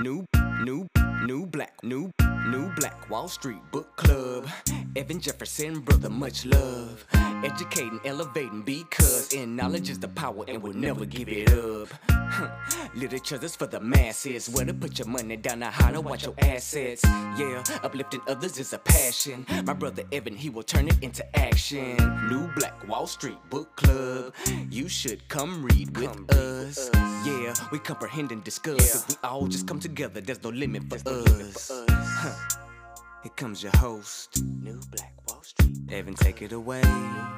New, new, new black, new, new black Wall Street book club. Evan Jefferson, brother, much love. Educating, elevating, because in knowledge is the power and we'll never give it up. Huh. Literature is for the masses. Where to put your money down, now how to watch your assets. Yeah, uplifting others is a passion. My brother Evan, he will turn it into action. New Black Wall Street Book Club. You should come read with us. Yeah, we comprehend and discuss. If we all just come together, there's no limit for us. Huh. Here comes your host, New Black Wall Street. Evan, take it away. New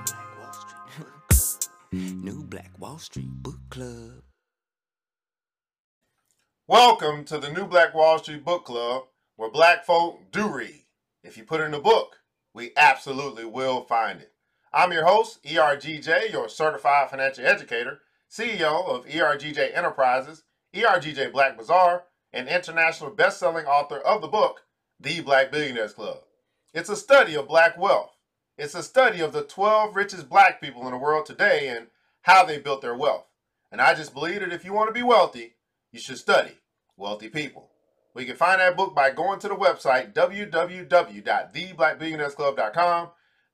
Black Wall Street Book Club. New Black Wall Street Book Club. Welcome to the New Black Wall Street Book Club, where black folk do read. If you put in a book, we absolutely will find it. I'm your host, ERGJ, your certified financial educator, CEO of ERGJ Enterprises, ERGJ Black Bazaar, and international best-selling author of the book, The Black Billionaires Club. It's a study of black wealth. It's a study of the 12 richest black people in the world today and how they built their wealth. And I just believe that if you want to be wealthy, you should study wealthy people. We can find that book by going to the website www.theblackbillionairesclub.com,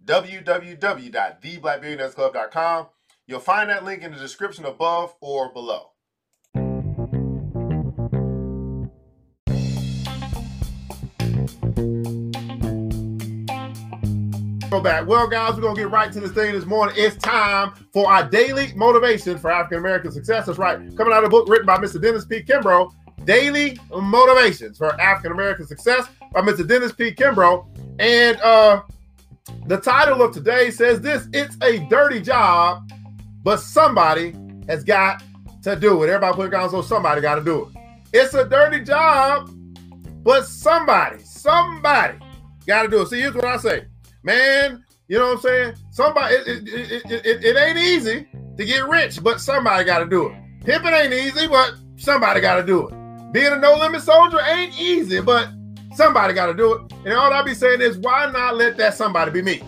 www.theblackbillionairesclub.com. You'll find that link in the description above or below. Go back. Well, guys, we're gonna get right to this thing this morning. It's time for our daily motivation for African American success. That's right. Coming out of a book written by Mr. Dennis P. Kimbro, Daily Motivations for African American Success by Mr. Dennis P. Kimbro. And uh the title of today says this: It's a dirty job, but somebody has got to do it. Everybody put it down so somebody got to do it. It's a dirty job, but somebody, somebody got to do it. See, here's what I say man, you know what I'm saying? Somebody, it, it, it, it, ain't easy to get rich, but somebody got to do it. Pimping ain't easy, but somebody got to do it. Being a no limit soldier ain't easy, but somebody got to do it. And all I be saying is, why not let that somebody be me?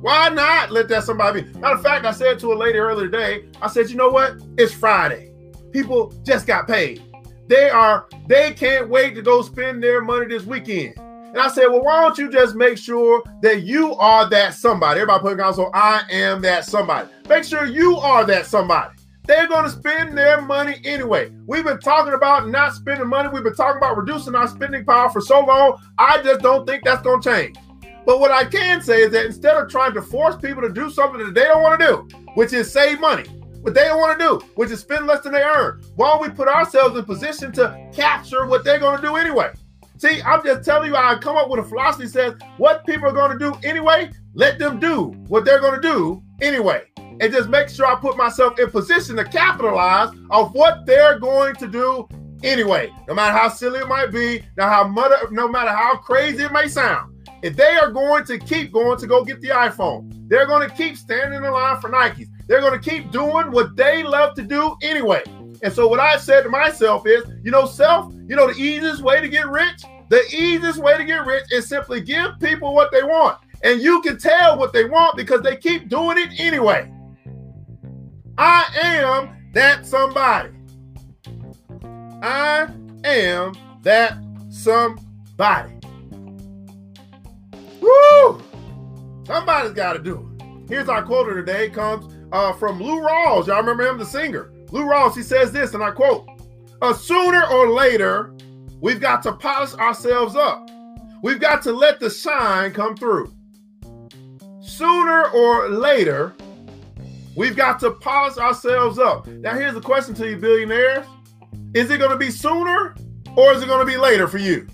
Why not let that somebody be? Matter of fact, I said to a lady earlier today, I said, you know what? It's Friday. People just got paid. They are, they can't wait to go spend their money this weekend. And I said, well, why don't you just make sure that you are that somebody? Everybody put it down, so I am that somebody. Make sure you are that somebody. They're going to spend their money anyway. We've been talking about not spending money. We've been talking about reducing our spending power for so long. I just don't think that's going to change. But what I can say is that instead of trying to force people to do something that they don't want to do, which is save money, what they don't want to do, which is spend less than they earn, why don't we put ourselves in position to capture what they're going to do anyway? See, I'm just telling you, I come up with a philosophy that says what people are going to do anyway, let them do what they're going to do anyway. And just make sure I put myself in position to capitalize of what they're going to do anyway. No matter how silly it might be, no, how mother, no matter how crazy it may sound. If they are going to keep going to go get the iPhone, they're going to keep standing in line for Nikes. They're going to keep doing what they love to do anyway. And so what I said to myself is, you know, self, you know, the easiest way to get rich, the easiest way to get rich is simply give people what they want. And you can tell what they want because they keep doing it anyway. I am that somebody. I am that somebody. Woo! Somebody's got to do it. Here's our quote of the day. It comes uh, from Lou Rawls. Y'all remember him, the singer. Lou Rawls, he says this, and I quote, "A sooner or later, we've got to polish ourselves up. We've got to let the shine come through. Sooner or later, we've got to polish ourselves up. Now, here's the question to you, billionaires. Is it going to be sooner or is it going to be later for you?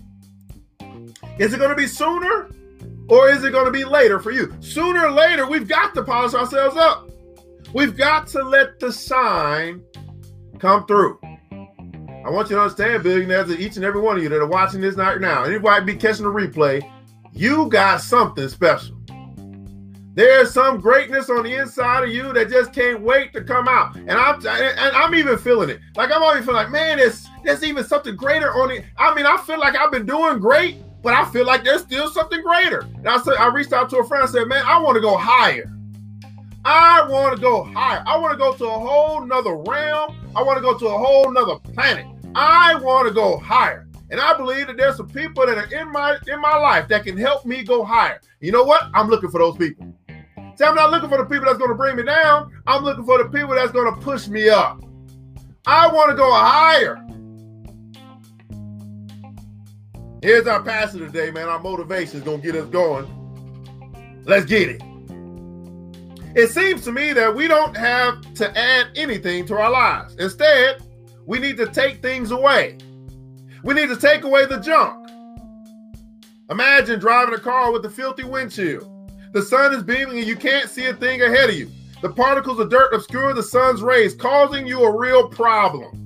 Is it going to be sooner or is it going to be later for you? Sooner or later, we've got to polish ourselves up. We've got to let the shine come through. I want you to understand, billionaires, that each and every one of you that are watching this right now, anybody be catching the replay, you got something special. There's some greatness on the inside of you that just can't wait to come out. And I'm and I'm even feeling it. Like I'm always feeling like, man, there's there's even something greater on it. I mean, I feel like I've been doing great, but I feel like there's still something greater. And I said, I reached out to a friend and said, man, I want to go higher. I want to go higher. I want to go to a whole nother realm. I want to go to a whole nother planet. I want to go higher. And I believe that there's some people that are in my in my life that can help me go higher. You know what? I'm looking for those people. See, I'm not looking for the people that's going to bring me down. I'm looking for the people that's going to push me up. I want to go higher. Here's our pastor today, man. Our motivation is going to get us going. Let's get it. It seems to me that we don't have to add anything to our lives. Instead, we need to take things away. We need to take away the junk. Imagine driving a car with a filthy windshield. The sun is beaming and you can't see a thing ahead of you. The particles of dirt obscure the sun's rays, causing you a real problem.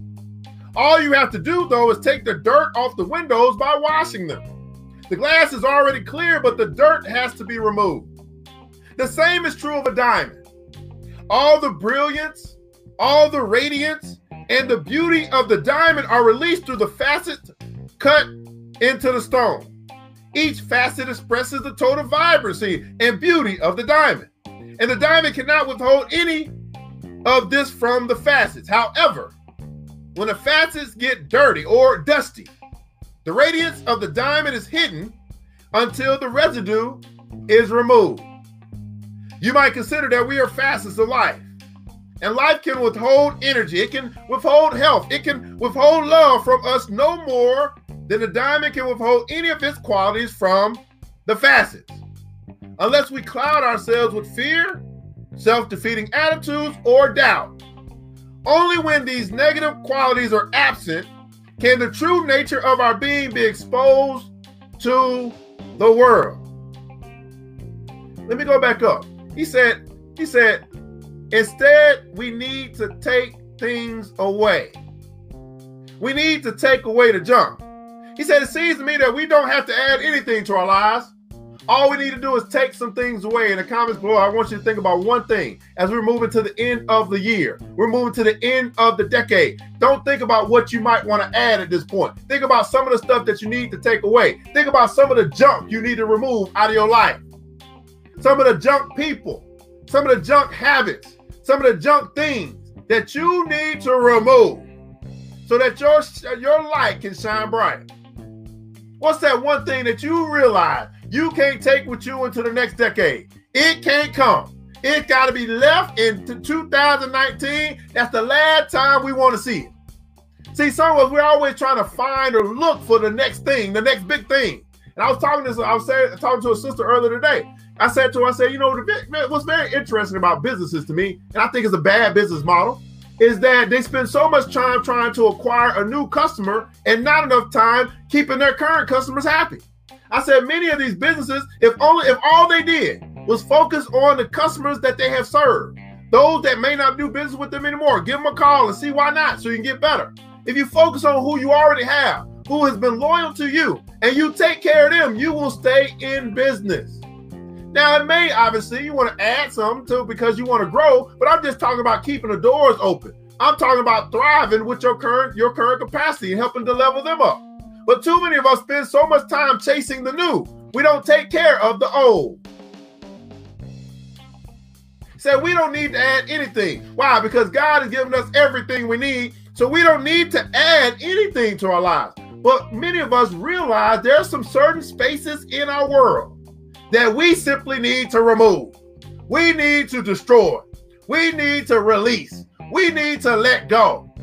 All you have to do, though, is take the dirt off the windows by washing them. The glass is already clear, but the dirt has to be removed. The same is true of a diamond. All the brilliance, all the radiance, and the beauty of the diamond are released through the facets cut into the stone. Each facet expresses the total vibrancy and beauty of the diamond. And the diamond cannot withhold any of this from the facets. However, when the facets get dirty or dusty, the radiance of the diamond is hidden until the residue is removed. You might consider that we are facets of life. And life can withhold energy, it can withhold health, it can withhold love from us no more than the diamond can withhold any of its qualities from the facets. Unless we cloud ourselves with fear, self defeating attitudes, or doubt. Only when these negative qualities are absent can the true nature of our being be exposed to the world. Let me go back up. He said, he said, instead, we need to take things away. We need to take away the junk. He said, it seems to me that we don't have to add anything to our lives. All we need to do is take some things away. In the comments below, I want you to think about one thing as we're moving to the end of the year. We're moving to the end of the decade. Don't think about what you might want to add at this point. Think about some of the stuff that you need to take away. Think about some of the junk you need to remove out of your life. Some of the junk people, some of the junk habits, some of the junk things that you need to remove so that your your light can shine bright. What's that one thing that you realize you can't take with you into the next decade. It can't come. It got to be left into 2019. That's the last time we want to see it. See, some of us, we're always trying to find or look for the next thing, the next big thing. And I was talking to I was talking to a sister earlier today. I said to her, I said, you know, what's very interesting about businesses to me, and I think it's a bad business model, is that they spend so much time trying to acquire a new customer and not enough time keeping their current customers happy. I said many of these businesses, if only if all they did was focus on the customers that they have served, those that may not do business with them anymore, give them a call and see why not so you can get better. If you focus on who you already have, who has been loyal to you, and you take care of them, you will stay in business. Now, it may obviously you want to add something to because you want to grow, but I'm just talking about keeping the doors open. I'm talking about thriving with your current your current capacity and helping to level them up. But too many of us spend so much time chasing the new, we don't take care of the old. Said we don't need to add anything. Why? Because God has given us everything we need, so we don't need to add anything to our lives. But many of us realize there are some certain spaces in our world that we simply need to remove. We need to destroy. We need to release. We need to let go.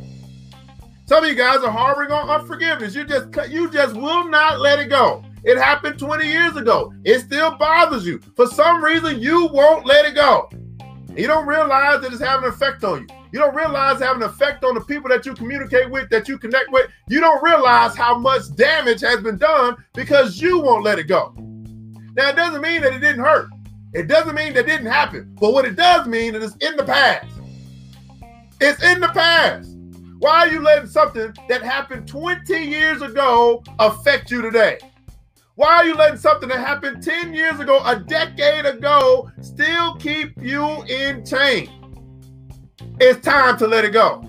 Some of you guys are harboring on unforgiveness. You just you just will not let it go. It happened 20 years ago. It still bothers you. For some reason, you won't let it go. You don't realize that it's having an effect on you. You don't realize it's having an effect on the people that you communicate with, that you connect with. You don't realize how much damage has been done because you won't let it go. Now, it doesn't mean that it didn't hurt. It doesn't mean that didn't happen. But what it does mean is it's in the past. It's in the past. Why are you letting something that happened 20 years ago affect you today? Why are you letting something that happened 10 years ago, a decade ago, still keep you in chain? It's time to let it go.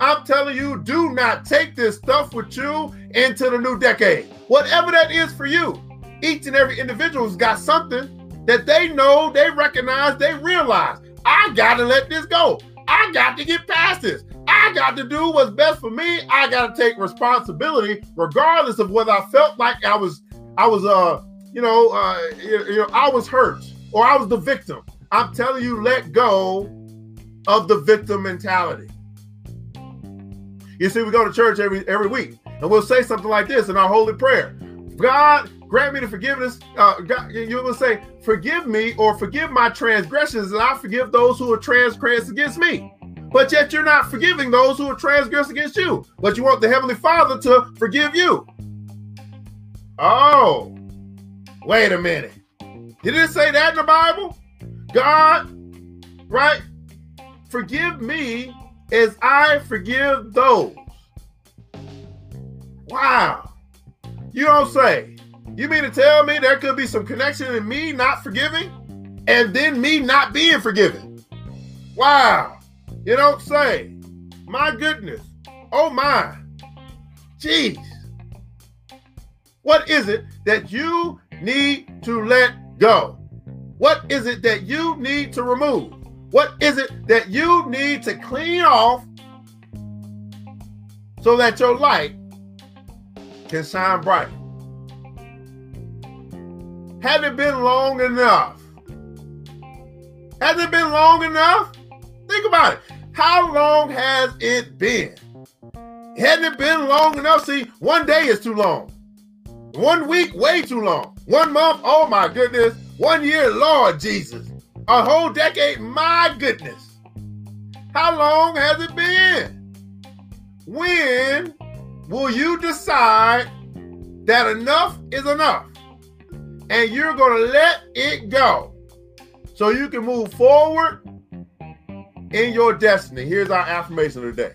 I'm telling you, do not take this stuff with you into the new decade. Whatever that is for you, each and every individual's got something that they know, they recognize, they realize. I got to let this go. I got to get past this. I got to do what's best for me. I got to take responsibility, regardless of whether I felt like I was, I was, uh, you know, uh, you know, I was hurt or I was the victim. I'm telling you, let go of the victim mentality. You see, we go to church every every week, and we'll say something like this in our holy prayer: God, grant me the forgiveness. Uh, God, you will say, "Forgive me," or "Forgive my transgressions, and I forgive those who are transgressed against me." But yet you're not forgiving those who are transgressed against you. But you want the Heavenly Father to forgive you. Oh, wait a minute. Did it say that in the Bible? God, right? Forgive me as I forgive those. Wow. You don't say. You mean to tell me there could be some connection in me not forgiving and then me not being forgiven? Wow. You don't say. My goodness. Oh my. Jeez. What is it that you need to let go? What is it that you need to remove? What is it that you need to clean off so that your light can shine bright? Has it been long enough? Has it been long enough? Think about it. How long has it been? Hasn't it been long enough? See, one day is too long. One week, way too long. One month, oh my goodness. One year, Lord Jesus. A whole decade, my goodness. How long has it been? When will you decide that enough is enough and you're going to let it go so you can move forward in your destiny? Here's our affirmation of the day.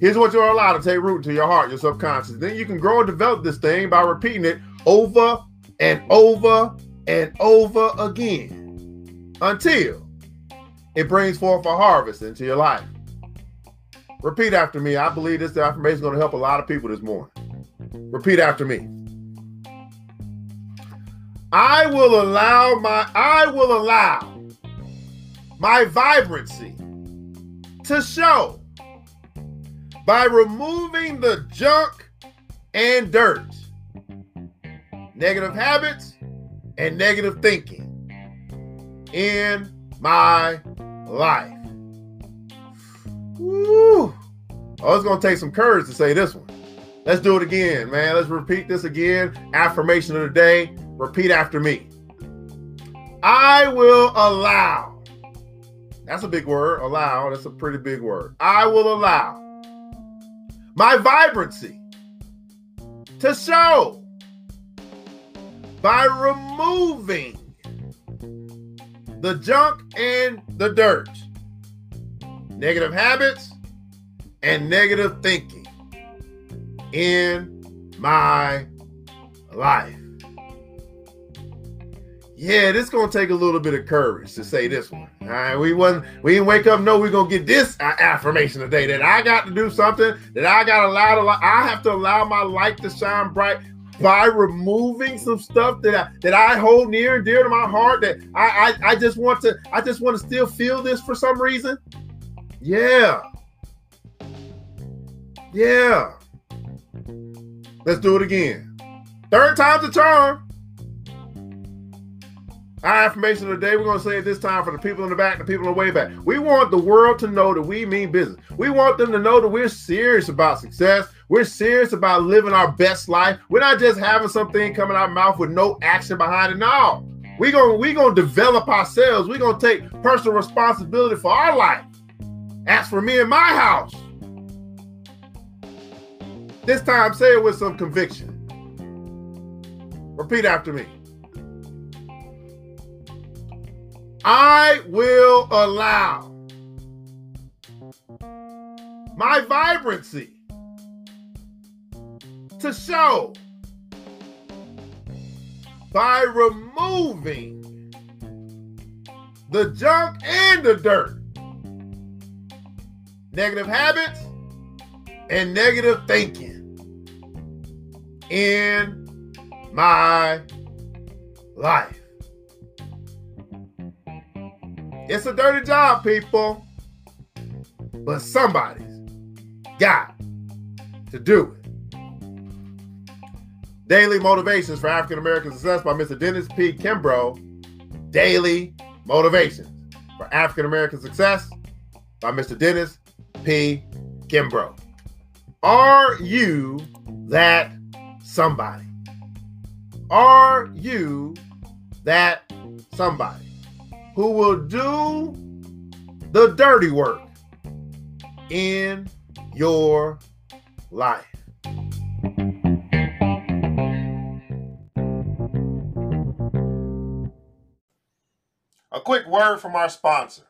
Here's what you're allowed to take root into your heart, your subconscious. Then you can grow and develop this thing by repeating it over and over and over again until it brings forth a harvest into your life. Repeat after me. I believe this affirmation is going to help a lot of people this morning. Repeat after me. I will allow my I will allow my vibrancy to show by removing the junk and dirt, negative habits, and negative thinking in my life. Woo. Oh, it's to take some courage to say this one. Let's do it again, man. Let's repeat this again. Affirmation of the day. Repeat after me. I will allow. That's a big word. Allow. That's a pretty big word. I will allow my vibrancy to show by removing the junk and the dirt, negative habits, and negative thinking in my life. Yeah, this gonna take a little bit of courage to say this one. All right, we wasn't we didn't wake up. No, we're gonna get this uh, affirmation today that I got to do something that I got to allow. I have to allow my light to shine bright by removing some stuff that I, that I hold near and dear to my heart that I, I I just want to I just want to still feel this for some reason. Yeah. Yeah. Let's do it again. Third time's a charm. Our affirmation of the day, we're going to say it this time for the people in the back, the people in the way back. We want the world to know that we mean business. We want them to know that we're serious about success. We're serious about living our best life. We're not just having something coming out of our mouth with no action behind it. No. We're going we gonna develop ourselves. We're going to take personal responsibility for our life. As for me and my house, this time say it with some conviction. Repeat after me. I will allow my vibrancy to show by removing the junk and the dirt, negative habits, and negative thinking in my life. It's a dirty job, people. but somebody's got to do it. Daily Motivations for African American Success by Mr. Dennis P. Kimbro. Daily Motivations for African American Success by Mr. Dennis P. Kimbro. Are you that somebody? Are you that somebody who will do the dirty work in your life? A quick word from our sponsor.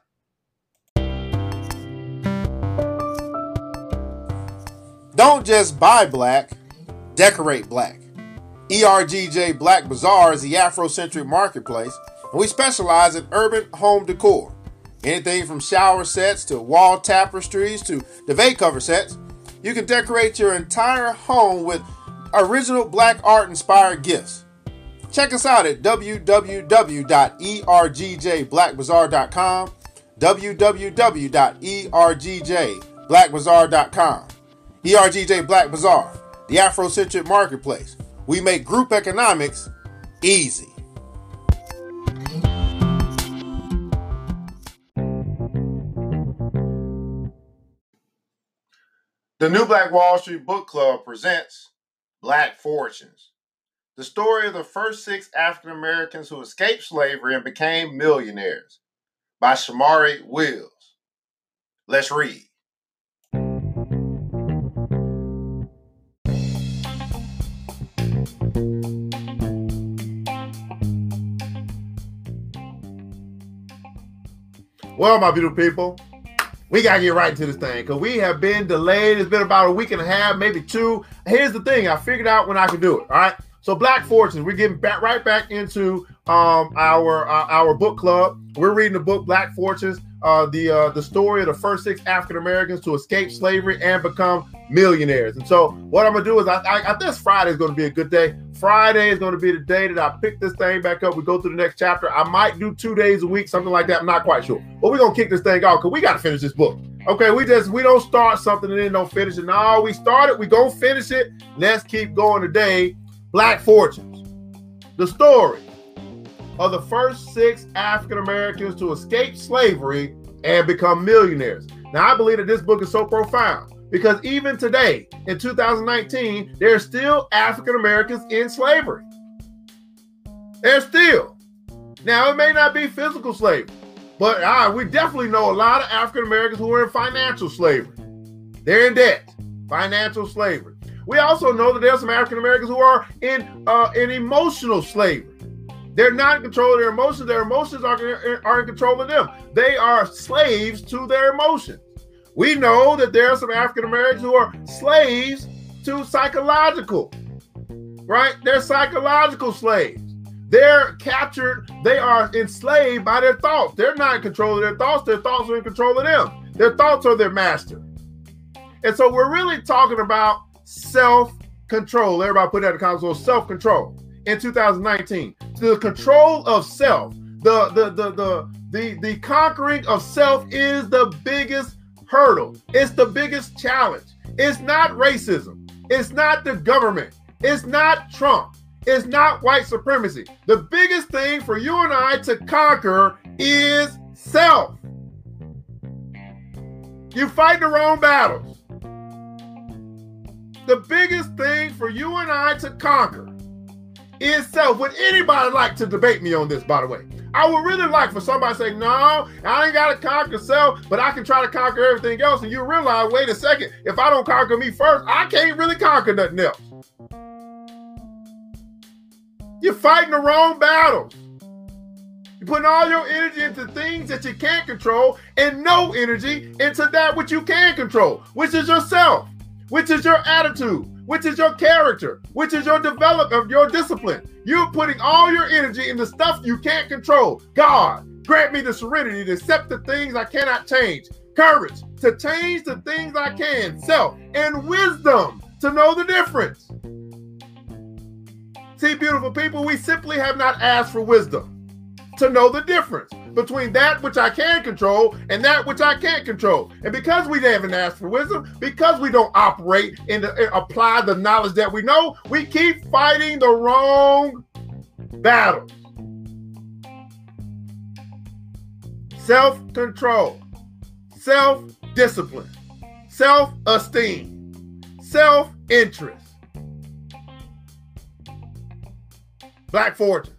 Don't just buy black, decorate black. ERGJ Black Bazaar is the Afrocentric marketplace, we specialize in urban home decor. Anything from shower sets to wall tapestries to duvet cover sets, you can decorate your entire home with original black art inspired gifts. Check us out at www.ergjblackbazaar.com, www.ergjblackbazaar.com. ERGJ Black Bazaar, the Afrocentric marketplace. We make group economics easy. The New Black Wall Street Book Club presents Black Fortunes, the story of the first six African Americans who escaped slavery and became millionaires by Shomari Wills. Let's read. Well, my beautiful people, we gotta get right into this thing because we have been delayed. It's been about a week and a half, maybe two. Here's the thing: I figured out when I could do it. All right. So Black Fortunes, we're getting back right back into um, our uh, our book club. We're reading the book Black Fortunes, uh, the uh, the story of the first six African Americans to escape slavery and become millionaires. And so what I'm gonna do is I, I, I this Friday is gonna be a good day. Friday is gonna be the day that I pick this thing back up. We go through the next chapter. I might do two days a week, something like that. I'm not quite sure, but we're gonna kick this thing off because we got to finish this book. Okay, we just we don't start something and then don't finish it. No, we started, we gonna finish it. Let's keep going today. Black Fortunes. The story of the first six African Americans to escape slavery and become millionaires. Now, I believe that this book is so profound because even today, in 2019, there are still African Americans in slavery. There's still. Now, it may not be physical slavery, but uh, we definitely know a lot of African Americans who are in financial slavery. They're in debt, financial slavery. We also know that there are some African Americans who are in uh, in emotional slavery. They're not in control of their emotions. Their emotions are, are in control of them. They are slaves to their emotions. We know that there are some African Americans who are slaves to psychological, right? They're psychological slaves. They're captured, they are enslaved by their thoughts. They're not in control of their thoughts, their thoughts are in control of them. Their thoughts are their master. And so we're really talking about self control. Everybody put that in the comments. self control in 2019. The control of self, the the the the the the conquering of self is the biggest hurdle. It's the biggest challenge. It's not racism. It's not the government. It's not Trump. It's not white supremacy. The biggest thing for you and I to conquer is self. You fight the wrong battles. The biggest thing for you and I to conquer is self. Would anybody like to debate me on this, by the way? I would really like for somebody to say, no, I ain't got to conquer self, but I can try to conquer everything else. And you realize, wait a second, if I don't conquer me first, I can't really conquer nothing else. You're fighting the wrong battles. You're putting all your energy into things that you can't control and no energy into that which you can control, which is yourself which is your attitude, which is your character, which is your development, of your discipline. You're putting all your energy into stuff you can't control. God, grant me the serenity to accept the things I cannot change, courage to change the things I can, self, and wisdom to know the difference. See, beautiful people, we simply have not asked for wisdom to know the difference. Between that which I can control and that which I can't control. And because we haven't asked for wisdom, because we don't operate and apply the knowledge that we know, we keep fighting the wrong battles. Self control, self discipline, self esteem, self interest. Black Fortunes.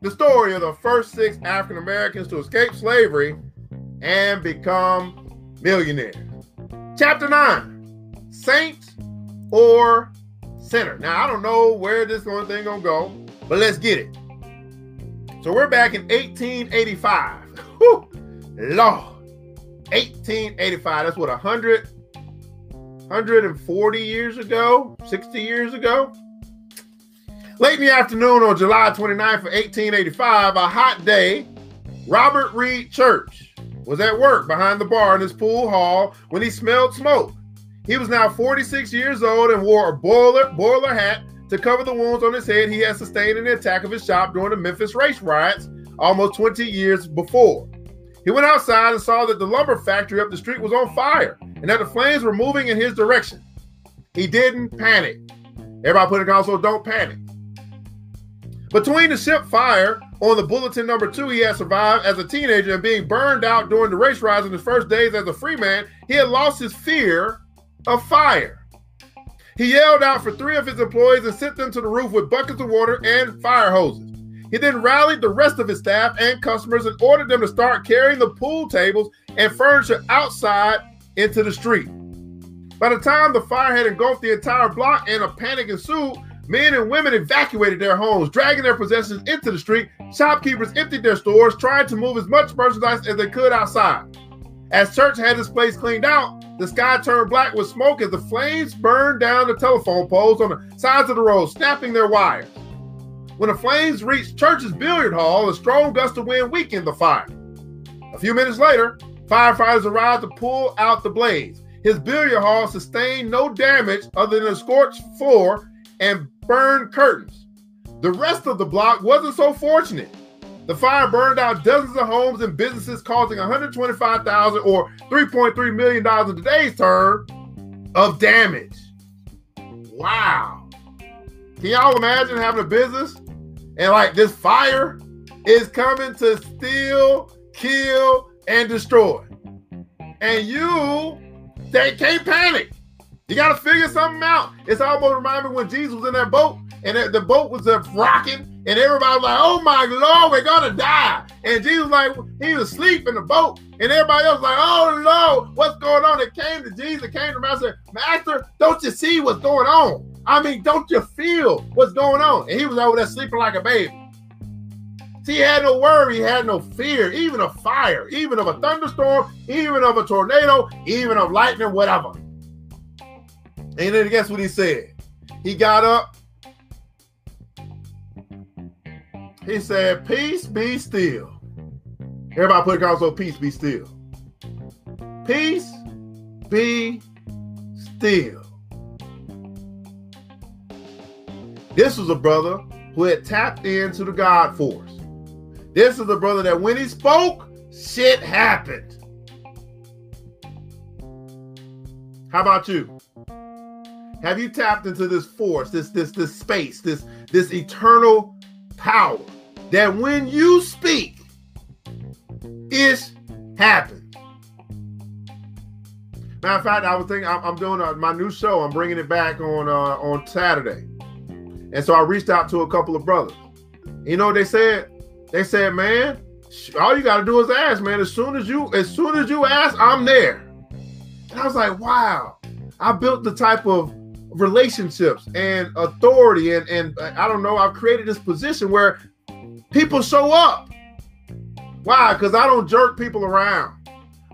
The story of the first six African Americans to escape slavery and become millionaires. Chapter 9 Saint or Sinner. Now, I don't know where this one thing gonna go, but let's get it. So we're back in 1885. Whew, Lord. 1885. That's what 100 140 years ago, 60 years ago. Late in the afternoon on July 29th of 1885, a hot day, Robert Reed Church was at work behind the bar in his pool hall when he smelled smoke. He was now 46 years old and wore a boiler, boiler hat to cover the wounds on his head he had sustained in the attack of his shop during the Memphis race riots almost 20 years before. He went outside and saw that the lumber factory up the street was on fire and that the flames were moving in his direction. He didn't panic. Everybody put in console, don't panic. Between the ship fire on the bulletin number two, he had survived as a teenager and being burned out during the race riots in his first days as a free man, he had lost his fear of fire. He yelled out for three of his employees and sent them to the roof with buckets of water and fire hoses. He then rallied the rest of his staff and customers and ordered them to start carrying the pool tables and furniture outside into the street. By the time the fire had engulfed the entire block and a panic ensued, Men and women evacuated their homes, dragging their possessions into the street. Shopkeepers emptied their stores, trying to move as much merchandise as they could outside. As Church had his place cleaned out, the sky turned black with smoke as the flames burned down the telephone poles on the sides of the road, snapping their wires. When the flames reached Church's billiard hall, a strong gust of wind weakened the fire. A few minutes later, firefighters arrived to pull out the blaze. His billiard hall sustained no damage other than a scorched floor and burned curtains. The rest of the block wasn't so fortunate. The fire burned out dozens of homes and businesses, causing 125,000 or 3.3 million dollars in today's term of damage. Wow! Can y'all imagine having a business and like this fire is coming to steal, kill, and destroy, and you they can't panic. You got to figure something out. It's almost reminding me when Jesus was in that boat and the boat was rocking and everybody was like, oh my Lord, we're going to die. And Jesus was like, he was asleep in the boat. And everybody else was like, oh Lord, what's going on? It came to Jesus, came to Master. Master, don't you see what's going on? I mean, don't you feel what's going on? And he was over there sleeping like a baby. See, he had no worry, he had no fear, even of fire, even of a thunderstorm, even of a tornado, even of lightning, whatever. And then guess what he said? He got up. He said, Peace be still. Everybody put also peace be still. Peace be still. This was a brother who had tapped into the God force. This is a brother that when he spoke, shit happened. How about you? Have you tapped into this force, this this this space, this this eternal power that when you speak, it happens? Matter of fact, I was thinking I'm, I'm doing a, my new show. I'm bringing it back on uh, on Saturday, and so I reached out to a couple of brothers. You know what they said? They said, "Man, all you got to do is ask, man. As soon as you as soon as you ask, I'm there." And I was like, "Wow." I built the type of relationships and authority and and I don't know I've created this position where people show up. Why? Because I don't jerk people around.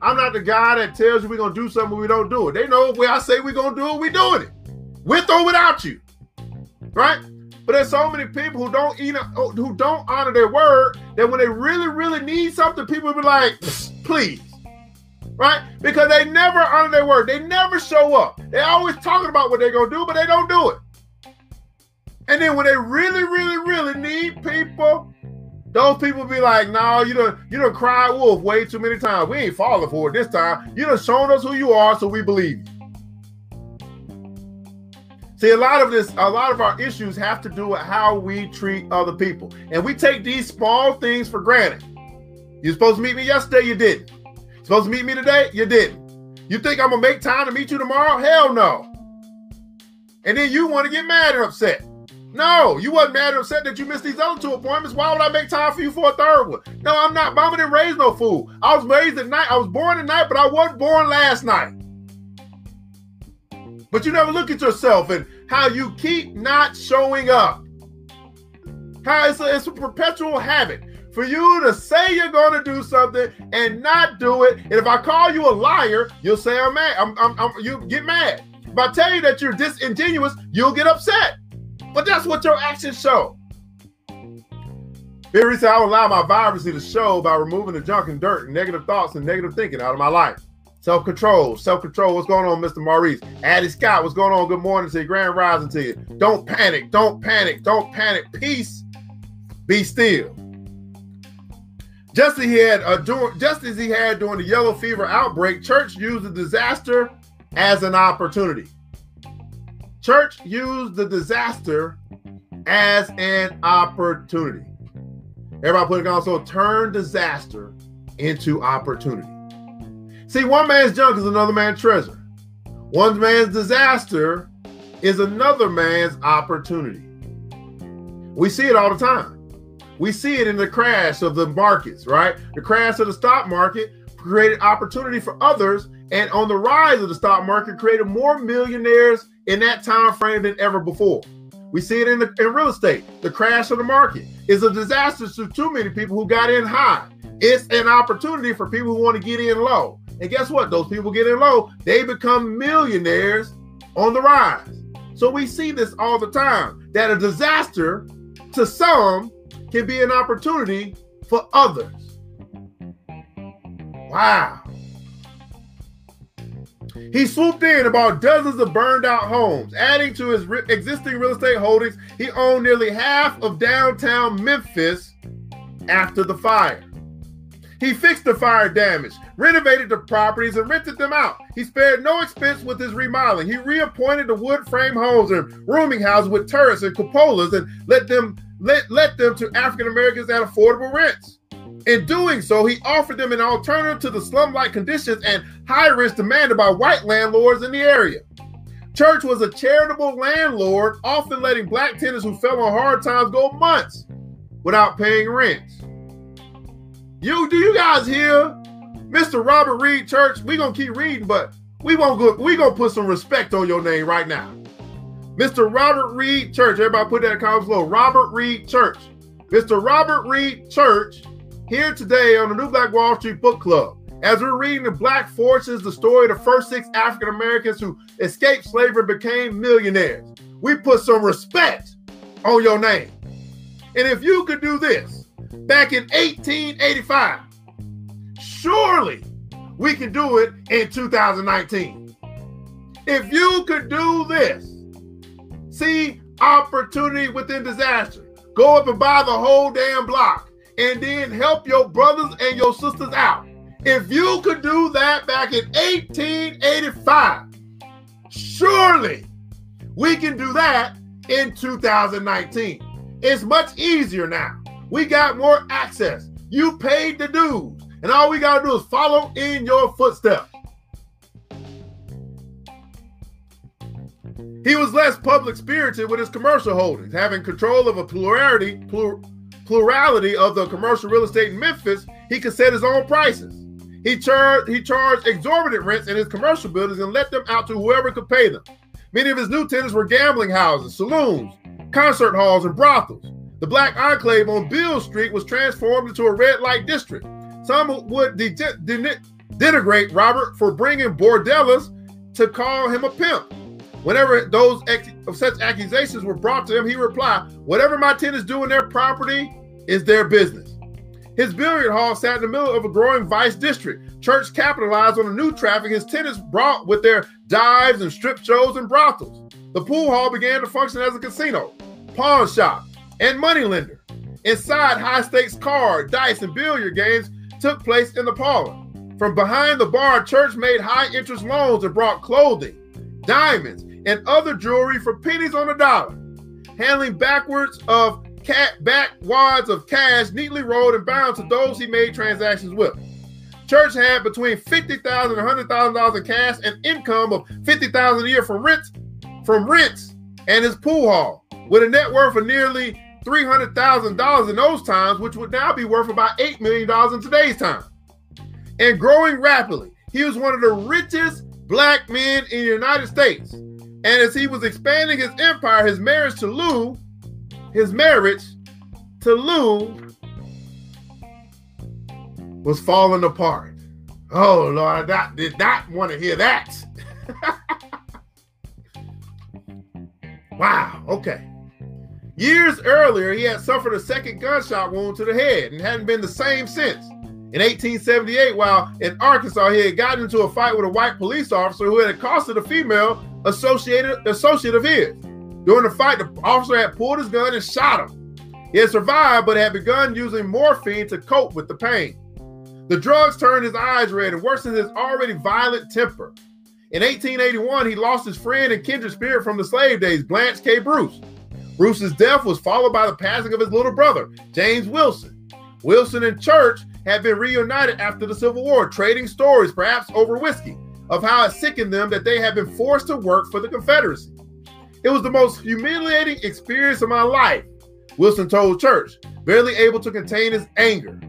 I'm not the guy that tells you we're gonna do something we don't do it. They know when I say we're gonna do it, we're doing it. With or without you. Right? But there's so many people who don't eat who don't honor their word that when they really, really need something, people be like, please right? Because they never honor their word. They never show up. They always talking about what they're gonna do, but they don't do it. And then when they really, really, really need people, Those people be like, no, you don't you don't cry wolf way too many times. We ain't falling for it this time. You done shown us who you are, so we believe. See, a lot of this, a lot of our issues have to do with how we treat other people. And we take these small things for granted. You're supposed to meet me yesterday, you didn't. Supposed to meet me today, you didn't. You think I'm gonna make time to meet you tomorrow? Hell no. And then you want to get mad and upset. No, you wasn't mad or upset that you missed these other two appointments. Why would I make time for you for a third one? No, I'm not. Mama didn't raise no fool. I was raised at night. I was born at night, but I wasn't born last night. But you never look at yourself and how you keep not showing up. How it's a, it's a perpetual habit for you to say you're going to do something and not do it. And if I call you a liar, you'll say I'm mad. I'm, I'm, I'm, you get mad. If I tell you that you're disingenuous, you'll get upset. But that's what your actions show. Very recently, I will allow my vibrancy to show by removing the junk and dirt and negative thoughts and negative thinking out of my life. Self control, self control. What's going on, Mr. Maurice? Addie Scott, what's going on? Good morning to you. Grand rising to you. Don't panic. Don't panic. Don't panic. Peace. Be still. Just as he had uh, during, just as he had during the yellow fever outbreak, church used the disaster as an opportunity. Church used the disaster as an opportunity. Everybody put it on. So turn disaster into opportunity. See, one man's junk is another man's treasure. One man's disaster is another man's opportunity. We see it all the time. We see it in the crash of the markets, right? The crash of the stock market created opportunity for others, and on the rise of the stock market, created more millionaires in that time frame than ever before. We see it in, the, in real estate. The crash of the market is a disaster to too many people who got in high. It's an opportunity for people who want to get in low. And guess what? Those people get in low, they become millionaires on the rise. So we see this all the time that a disaster to some can be an opportunity for others. Wow. He swooped in about dozens of burned out homes, adding to his re- existing real estate holdings. He owned nearly half of downtown Memphis after the fire. He fixed the fire damage, renovated the properties, and rented them out. He spared no expense with his remodeling. He reappointed the wood frame homes and rooming houses with turrets and cupolas and let them let, let them to African Americans at affordable rents. In doing so, he offered them an alternative to the slum like conditions and high rents demanded by white landlords in the area. Church was a charitable landlord, often letting black tenants who fell on hard times go months without paying rents. You do you guys hear Mr. Robert Reed Church? We're gonna keep reading, but we won't go, we gonna put some respect on your name right now. Mr. Robert Reed Church. Everybody put that in comments below. Robert Reed Church. Mr. Robert Reed Church here today on the New Black Wall Street Book Club. As we're reading the Black Fortunes, the story of the first six African Americans who escaped slavery and became millionaires. We put some respect on your name. And if you could do this back in 1885, surely we can do it in 2019. If you could do this, see opportunity within disaster, go up and buy the whole damn block and then help your brothers and your sisters out. If you could do that back in 1885, surely we can do that in 2019. It's much easier now. We got more access. You paid the dues, and all we got to do is follow in your footsteps. He was less public spirited with his commercial holdings, having control of a plurality, plur, plurality of the commercial real estate in Memphis, he could set his own prices. He charged he charged exorbitant rents in his commercial buildings and let them out to whoever could pay them. Many of his new tenants were gambling houses, saloons, concert halls, and brothels. The black enclave on Beale Street was transformed into a red light district. Some would de- de- denigrate Robert for bringing bordellas to call him a pimp. Whenever those ex- such accusations were brought to him, he replied, Whatever my tenants do in their property is their business. His billiard hall sat in the middle of a growing vice district. Church capitalized on the new traffic his tenants brought with their dives and strip shows and brothels. The pool hall began to function as a casino, pawn shop, and moneylender. Inside, high stakes card, dice, and billiard games took place in the parlor. From behind the bar, Church made high interest loans and brought clothing, diamonds, and other jewelry for pennies on the dollar, handling backwards of cat back wads of cash neatly rolled and bound to those he made transactions with. Church had between fifty thousand and hundred thousand dollars in cash and income of fifty thousand a year from rents, from rents and his pool hall, with a net worth of nearly three hundred thousand dollars in those times, which would now be worth about eight million dollars in today's time, and growing rapidly. He was one of the richest black men in the United States. And as he was expanding his empire, his marriage to Lou, his marriage to Lou was falling apart. Oh Lord, I did not want to hear that. wow, okay. Years earlier, he had suffered a second gunshot wound to the head and hadn't been the same since. In 1878, while in Arkansas, he had gotten into a fight with a white police officer who had accosted a female associated associate of his. During the fight, the officer had pulled his gun and shot him. He had survived, but had begun using morphine to cope with the pain. The drugs turned his eyes red and worsened his already violent temper. In 1881, he lost his friend and kindred spirit from the slave days, Blanche K. Bruce. Bruce's death was followed by the passing of his little brother, James Wilson. Wilson and Church had been reunited after the Civil War, trading stories, perhaps over whiskey, of how it sickened them that they had been forced to work for the Confederacy. It was the most humiliating experience of my life, Wilson told Church, barely able to contain his anger.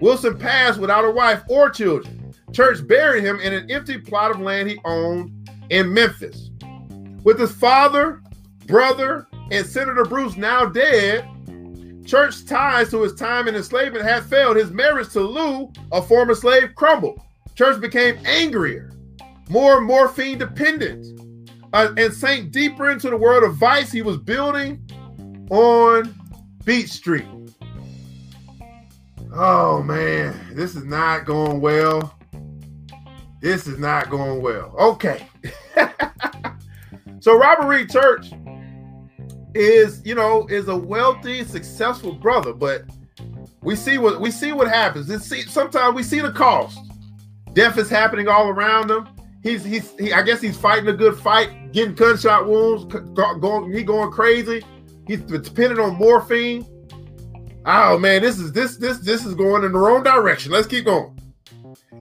Wilson passed without a wife or children. Church buried him in an empty plot of land he owned in Memphis. With his father, brother, and Senator Bruce now dead, Church ties to his time in enslavement had failed. His marriage to Lou, a former slave, crumbled. Church became angrier, more morphine dependent, uh, and sank deeper into the world of vice he was building on Beale Street. Oh man, this is not going well. This is not going well. Okay. so Robert Reed Church is you know is a wealthy, successful brother, but we see what we see what happens. See, sometimes we see the cost. Death is happening all around him. He's he's he, I guess he's fighting a good fight, getting gunshot wounds, going he going crazy. He's dependent on morphine. Oh man, this is this this this is going in the wrong direction. Let's keep going.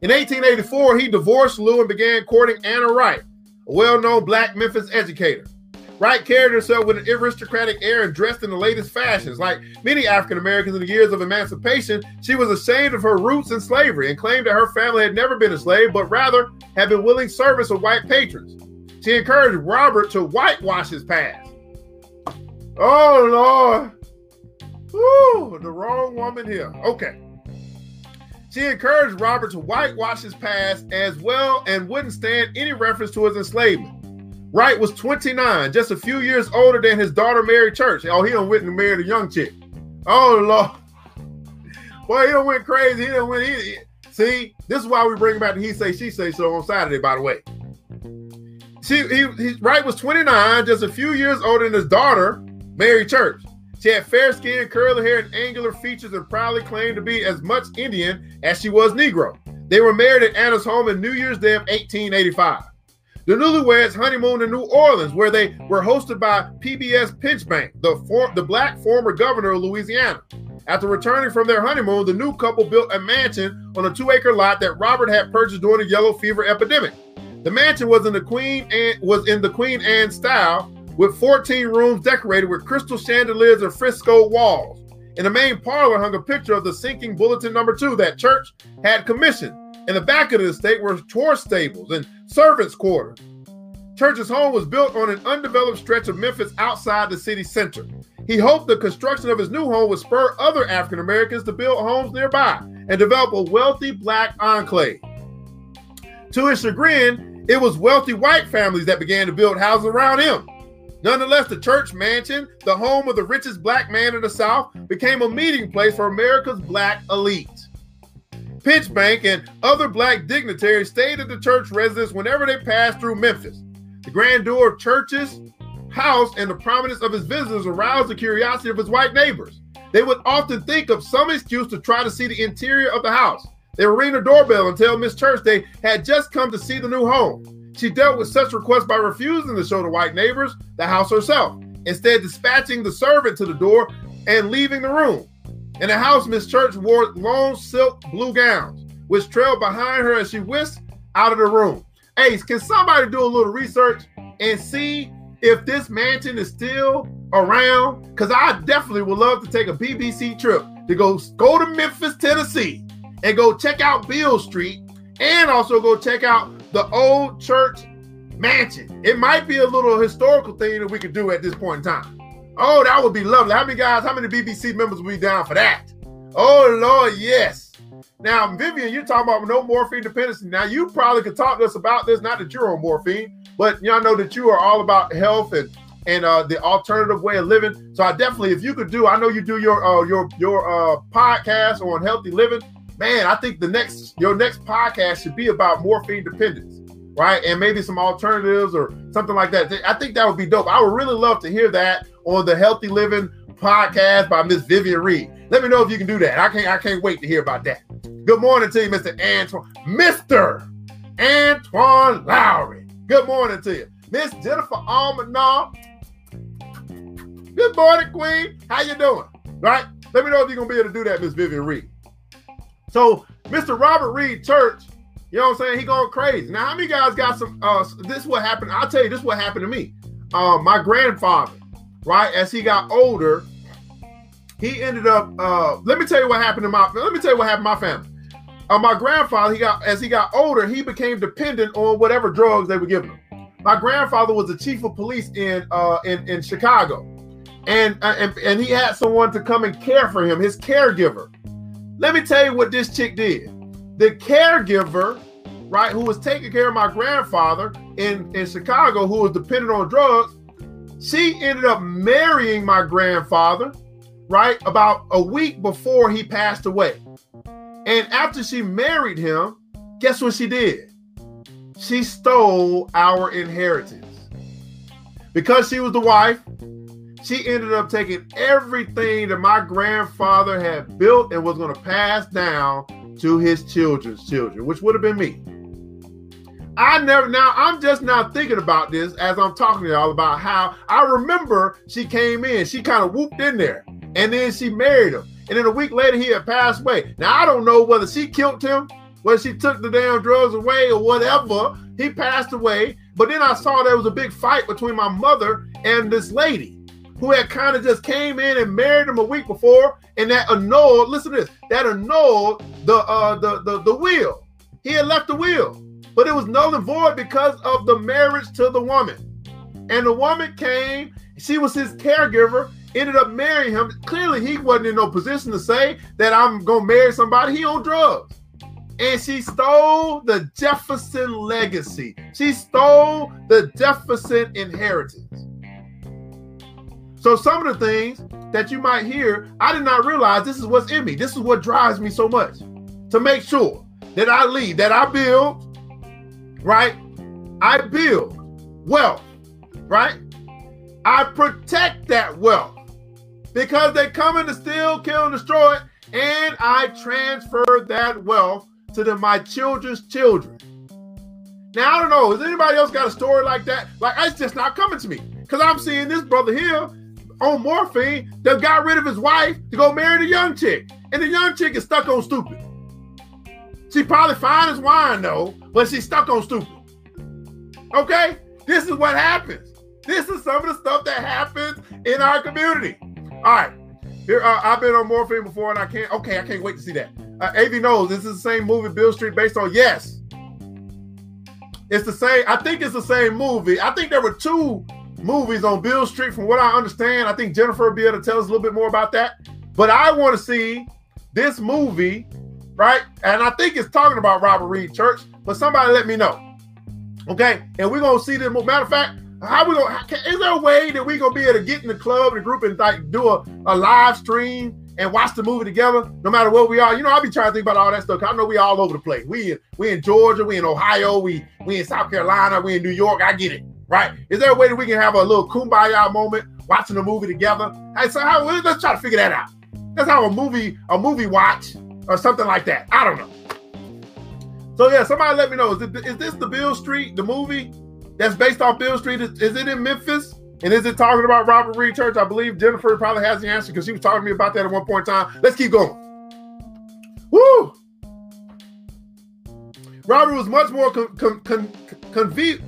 In 1884, he divorced Lou and began courting Anna Wright, a well-known black Memphis educator. Wright carried herself with an aristocratic air and dressed in the latest fashions. Like many African Americans in the years of emancipation, she was ashamed of her roots in slavery and claimed that her family had never been a slave, but rather had been willing service of white patrons. She encouraged Robert to whitewash his past. Oh, Lord. Woo, the wrong woman here. Okay. She encouraged Robert to whitewash his past as well and wouldn't stand any reference to his enslavement. Wright was 29, just a few years older than his daughter Mary Church. Oh, he done went and married a young chick. Oh Lord. Boy, he done went crazy. He done went. He, see, this is why we bring back the he say she say so on Saturday. By the way, she he, he Wright was 29, just a few years older than his daughter Mary Church. She had fair skin, curly hair, and angular features, and proudly claimed to be as much Indian as she was Negro. They were married at Anna's home in New Year's Day of 1885. The newlyweds honeymooned in New Orleans, where they were hosted by PBS Pinchback, the, for, the black former governor of Louisiana. After returning from their honeymoon, the new couple built a mansion on a two-acre lot that Robert had purchased during the yellow fever epidemic. The mansion was in the Queen Anne, was in the Queen Anne style, with 14 rooms decorated with crystal chandeliers and fresco walls. In the main parlor hung a picture of the sinking bulletin number two that Church had commissioned. In the back of the estate were horse stables and servants' quarters. Church's home was built on an undeveloped stretch of Memphis outside the city center. He hoped the construction of his new home would spur other African Americans to build homes nearby and develop a wealthy black enclave. To his chagrin, it was wealthy white families that began to build houses around him. Nonetheless, the church mansion, the home of the richest black man in the South, became a meeting place for America's black elite. Pinchback and other black dignitaries stayed at the church residence whenever they passed through Memphis. The grandeur of Church's house and the prominence of his visitors aroused the curiosity of his white neighbors. they would often think of some excuse to try to see the interior of the house. They would ring the doorbell and tell Miss Church they had just come to see the new home. She dealt with such requests by refusing to show the white neighbors the house herself, instead dispatching the servant to the door and leaving the room. In the house, Miss Church wore long silk blue gowns, which trailed behind her as she whisked out of the room. Ace, can somebody do a little research and see if this mansion is still around? Because I definitely would love to take a BBC trip to go go to Memphis, Tennessee, and go check out Beale Street, and also go check out the old church mansion. It might be a little historical thing that we could do at this point in time. Oh, that would be lovely. How many guys, how many BBC members would be down for that? Oh, Lord, yes. Now, Vivian, you're talking about no morphine dependency. Now, you probably could talk to us about this, not that you're on morphine, but y'all know that you are all about health and and uh, the alternative way of living. So I definitely, if you could do, I know you do your uh, your your uh, podcast on healthy living. Man, I think the next your next podcast should be about morphine dependence, right? And maybe some alternatives or something like that. I think that would be dope. I would really love to hear that on the Healthy Living podcast by Miss Vivian Reed. Let me know if you can do that. I can't I can't wait to hear about that. Good morning to you, Mr. Antoine. Mr. Antoine Lowry. Good morning to you. Miss Jennifer Almanar. Good morning, Queen. How you doing? Right? Let me know if you're gonna be able to do that, Miss Vivian Reed. So, Mr. Robert Reed Church, you know what I'm saying? He going crazy. Now, how many guys got some? Uh, this what happened. I'll tell you, this what happened to me. Uh, my grandfather, right, as he got older, he ended up. Uh, let me tell you what happened to my. Family. Let me tell you what happened to my family. Uh, my grandfather, he got as he got older, he became dependent on whatever drugs they were giving him. My grandfather was the chief of police in uh, in in Chicago, and, uh, and and he had someone to come and care for him, his caregiver. Let me tell you what this chick did. The caregiver, right, who was taking care of my grandfather in in Chicago, who was dependent on drugs, she ended up marrying my grandfather, right, about a week before he passed away. And after she married him, guess what she did? She stole our inheritance. Because she was the wife, she ended up taking everything that my grandfather had built and was going to pass down to his children's children, which would have been me. I never now I'm just now thinking about this as I'm talking to y'all about how I remember she came in, she kind of whooped in there, and then she married him. And then a week later, he had passed away. Now, I don't know whether she killed him, whether she took the damn drugs away or whatever. He passed away. But then I saw there was a big fight between my mother and this lady who had kind of just came in and married him a week before. And that annulled, listen to this, that annulled the uh the the, the will. He had left the will, but it was null and void because of the marriage to the woman. And the woman came, she was his caregiver, ended up marrying him. Clearly, he wasn't in no position to say that I'm gonna marry somebody. He on drugs. And she stole the Jefferson legacy. She stole the Jefferson inheritance. So some of the things that you might hear, I did not realize this is what's in me. This is what drives me so much. To make sure that I lead, that I build, right? I build wealth, right? I protect that wealth because they come in to steal, kill, and destroy it, and I transfer that wealth to the, my children's children. Now I don't know. Has anybody else got a story like that? Like it's just not coming to me because I'm seeing this brother here on morphine that got rid of his wife to go marry the young chick, and the young chick is stuck on stupid. She probably fine as wine though, but she's stuck on stupid. Okay, this is what happens. This is some of the stuff that happens in our community. All right. Here, uh, I've been on morphine before, and I can't. Okay, I can't wait to see that. Uh, Av knows this is the same movie Bill Street based on. Yes, it's the same. I think it's the same movie. I think there were two movies on Bill Street, from what I understand. I think Jennifer will be able to tell us a little bit more about that. But I want to see this movie, right? And I think it's talking about Robert Reed Church. But somebody let me know. Okay, and we're gonna see this. Matter of fact, how we gonna? Is there a way that we gonna be able to get in the club the group and like do a, a live stream and watch the movie together, no matter where we are? You know, I'll be trying to think about all that stuff. I know we all over the place. We in, we in Georgia, we in Ohio, we we in South Carolina, we in New York. I get it, right? Is there a way that we can have a little kumbaya moment watching the movie together? Hey, so how, let's try to figure that out. That's how a movie a movie watch or something like that. I don't know. So yeah, somebody let me know. Is, it, is this the Bill Street, the movie that's based off Bill Street? Is, is it in Memphis? And is it talking about Robert Reed Church? I believe Jennifer probably has the answer because she was talking to me about that at one point in time. Let's keep going. Woo! Robert was much more con- con- con-.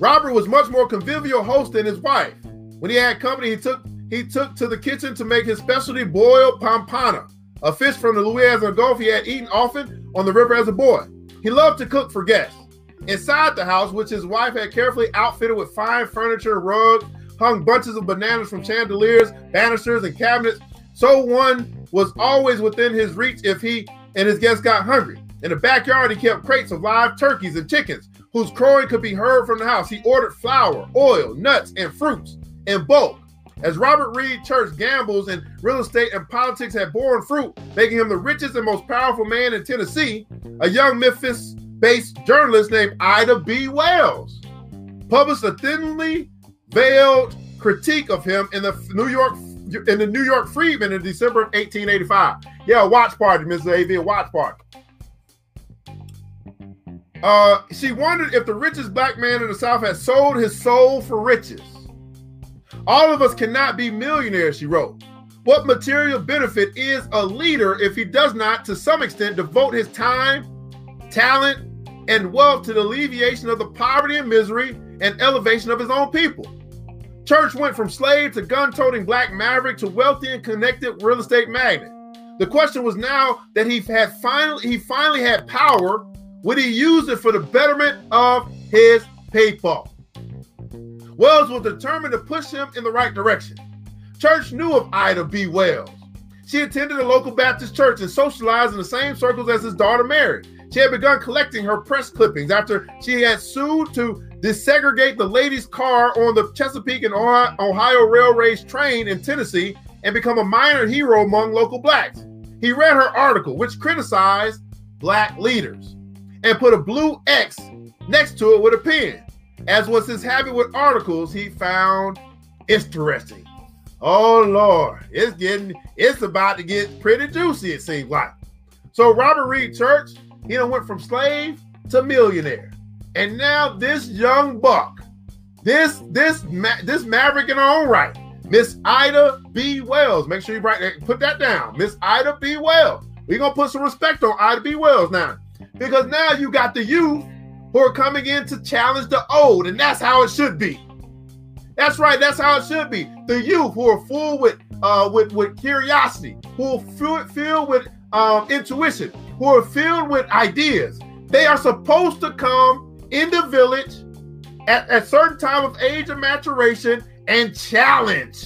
Robert was much more convivial host than his wife. When he had company, he took he took to the kitchen to make his specialty boiled pompano, a fish from the Louisiana Gulf he had eaten often on the river as a boy. He loved to cook for guests. Inside the house, which his wife had carefully outfitted with fine furniture, rugs, hung bunches of bananas from chandeliers, banisters, and cabinets, so one was always within his reach if he and his guests got hungry. In the backyard, he kept crates of live turkeys and chickens whose crowing could be heard from the house. He ordered flour, oil, nuts, and fruits in bulk. As Robert Reed Church gambles in real estate and politics had borne fruit, making him the richest and most powerful man in Tennessee, a young Memphis based journalist named Ida B. Wells published a thinly veiled critique of him in the New York in the New York Freeman in December of 1885. Yeah, a watch party, Mr. AV, a watch party. Uh, she wondered if the richest black man in the South had sold his soul for riches. All of us cannot be millionaires, she wrote. What material benefit is a leader if he does not, to some extent, devote his time, talent, and wealth to the alleviation of the poverty and misery and elevation of his own people? Church went from slave to gun toting black maverick to wealthy and connected real estate magnate. The question was now that he had finally he finally had power, would he use it for the betterment of his people? Wells was determined to push him in the right direction. Church knew of Ida B. Wells. She attended a local Baptist church and socialized in the same circles as his daughter Mary. She had begun collecting her press clippings after she had sued to desegregate the ladies' car on the Chesapeake and Ohio Railways train in Tennessee and become a minor hero among local blacks. He read her article, which criticized black leaders, and put a blue X next to it with a pen. As was his habit with articles, he found interesting. Oh Lord, it's getting it's about to get pretty juicy, it seems like. So Robert Reed Church, he done went from slave to millionaire. And now this young buck, this this this maverick in her own right, Miss Ida B. Wells. Make sure you write put that down. Miss Ida B. Wells. We're gonna put some respect on Ida B. Wells now. Because now you got the youth who are coming in to challenge the old, and that's how it should be. That's right, that's how it should be. The youth who are full with uh with, with curiosity, who are filled with um intuition, who are filled with ideas. They are supposed to come in the village at a certain time of age of maturation and challenge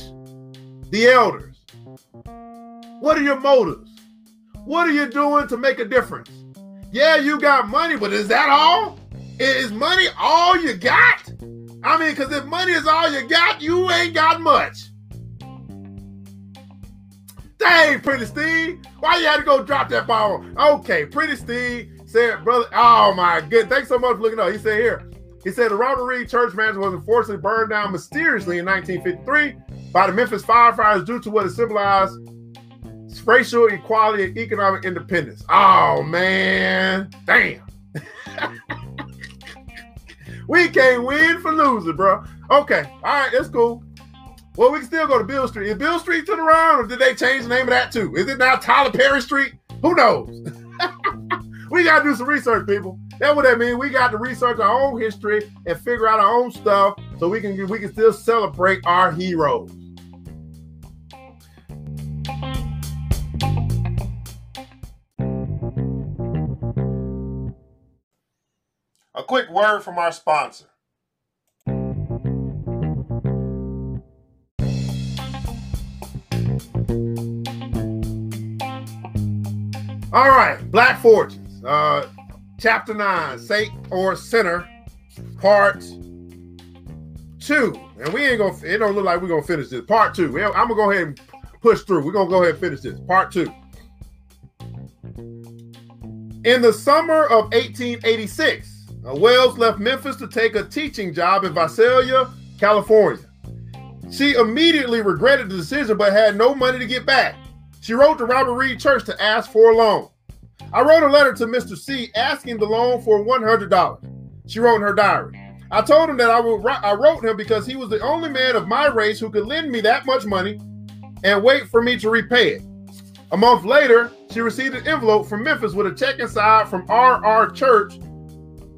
the elders. What are your motives? What are you doing to make a difference? Yeah, you got money, but is that all? Is money all you got? I mean, because if money is all you got, you ain't got much. Dang, Pretty Steve, why you had to go drop that ball? Okay, Pretty Steve said, brother, oh my good. Thanks so much for looking up. He said here, he said the Robert Reed Church Mansion was unfortunately burned down mysteriously in 1953 by the Memphis firefighters due to what it symbolized racial equality and economic independence. Oh man, damn. we can't win for losing, bro. Okay, all right, that's cool. Well, we can still go to Bill Street. Is Bill Street still around, or did they change the name of that too? Is it now Tyler Perry Street? Who knows? we gotta do some research, people. That's what that means. We got to research our own history and figure out our own stuff so we can we can still celebrate our heroes. Quick word from our sponsor. All right, Black Fortunes, uh, chapter nine, Saint or Sinner, part two. And we ain't gonna, it don't look like we're gonna finish this. Part two. I'm gonna go ahead and push through. We're gonna go ahead and finish this. Part two. In the summer of 1886, uh, Wells left Memphis to take a teaching job in Visalia, California. She immediately regretted the decision but had no money to get back. She wrote to Robert Reed Church to ask for a loan. I wrote a letter to Mr. C asking the loan for $100. She wrote in her diary. I told him that I would. I wrote him because he was the only man of my race who could lend me that much money and wait for me to repay it. A month later, she received an envelope from Memphis with a check inside from RR Church.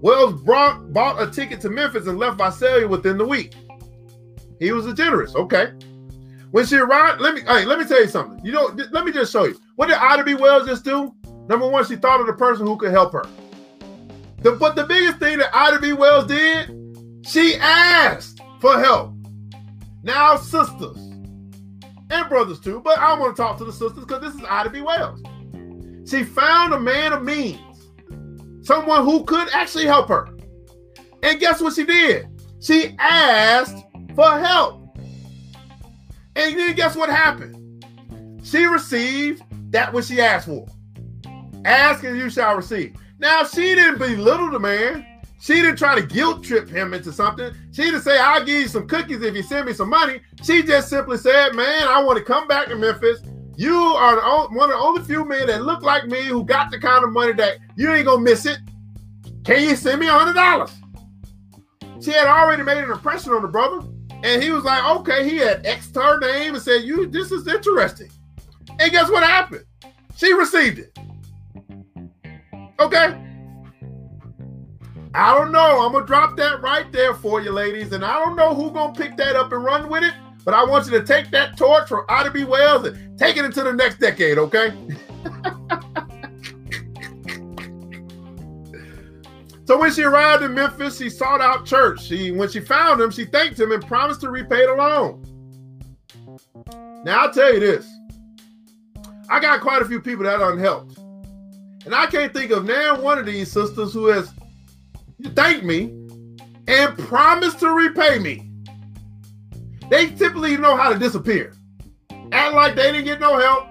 Wells brought, bought a ticket to Memphis and left Visalia within the week. He was a generous. Okay. When she arrived, let me hey, let me tell you something. You know, let me just show you. What did Ida B. Wells just do? Number one, she thought of the person who could help her. The, but the biggest thing that Ida B. Wells did, she asked for help. Now, sisters and brothers too, but I want to talk to the sisters because this is Ida B. Wells. She found a man of means, someone who could actually help her. And guess what she did? She asked for help. And then guess what happened? She received that which she asked for. Ask and you shall receive. Now, she didn't belittle the man. She didn't try to guilt trip him into something. She didn't say, I'll give you some cookies if you send me some money. She just simply said, Man, I want to come back to Memphis. You are the only, one of the only few men that look like me who got the kind of money that you ain't gonna miss it. Can you send me a hundred dollars? She had already made an impression on the brother, and he was like, okay, he had X'd her name and said, You this is interesting. And guess what happened? She received it. Okay. I don't know. I'm gonna drop that right there for you, ladies, and I don't know who gonna pick that up and run with it. But I want you to take that torch from Ida B. Wells and take it into the next decade, okay? so when she arrived in Memphis, she sought out church. She when she found him, she thanked him and promised to repay the loan. Now I'll tell you this. I got quite a few people that unhelped. And I can't think of now one of these sisters who has thanked me and promised to repay me. They typically know how to disappear. Act like they didn't get no help.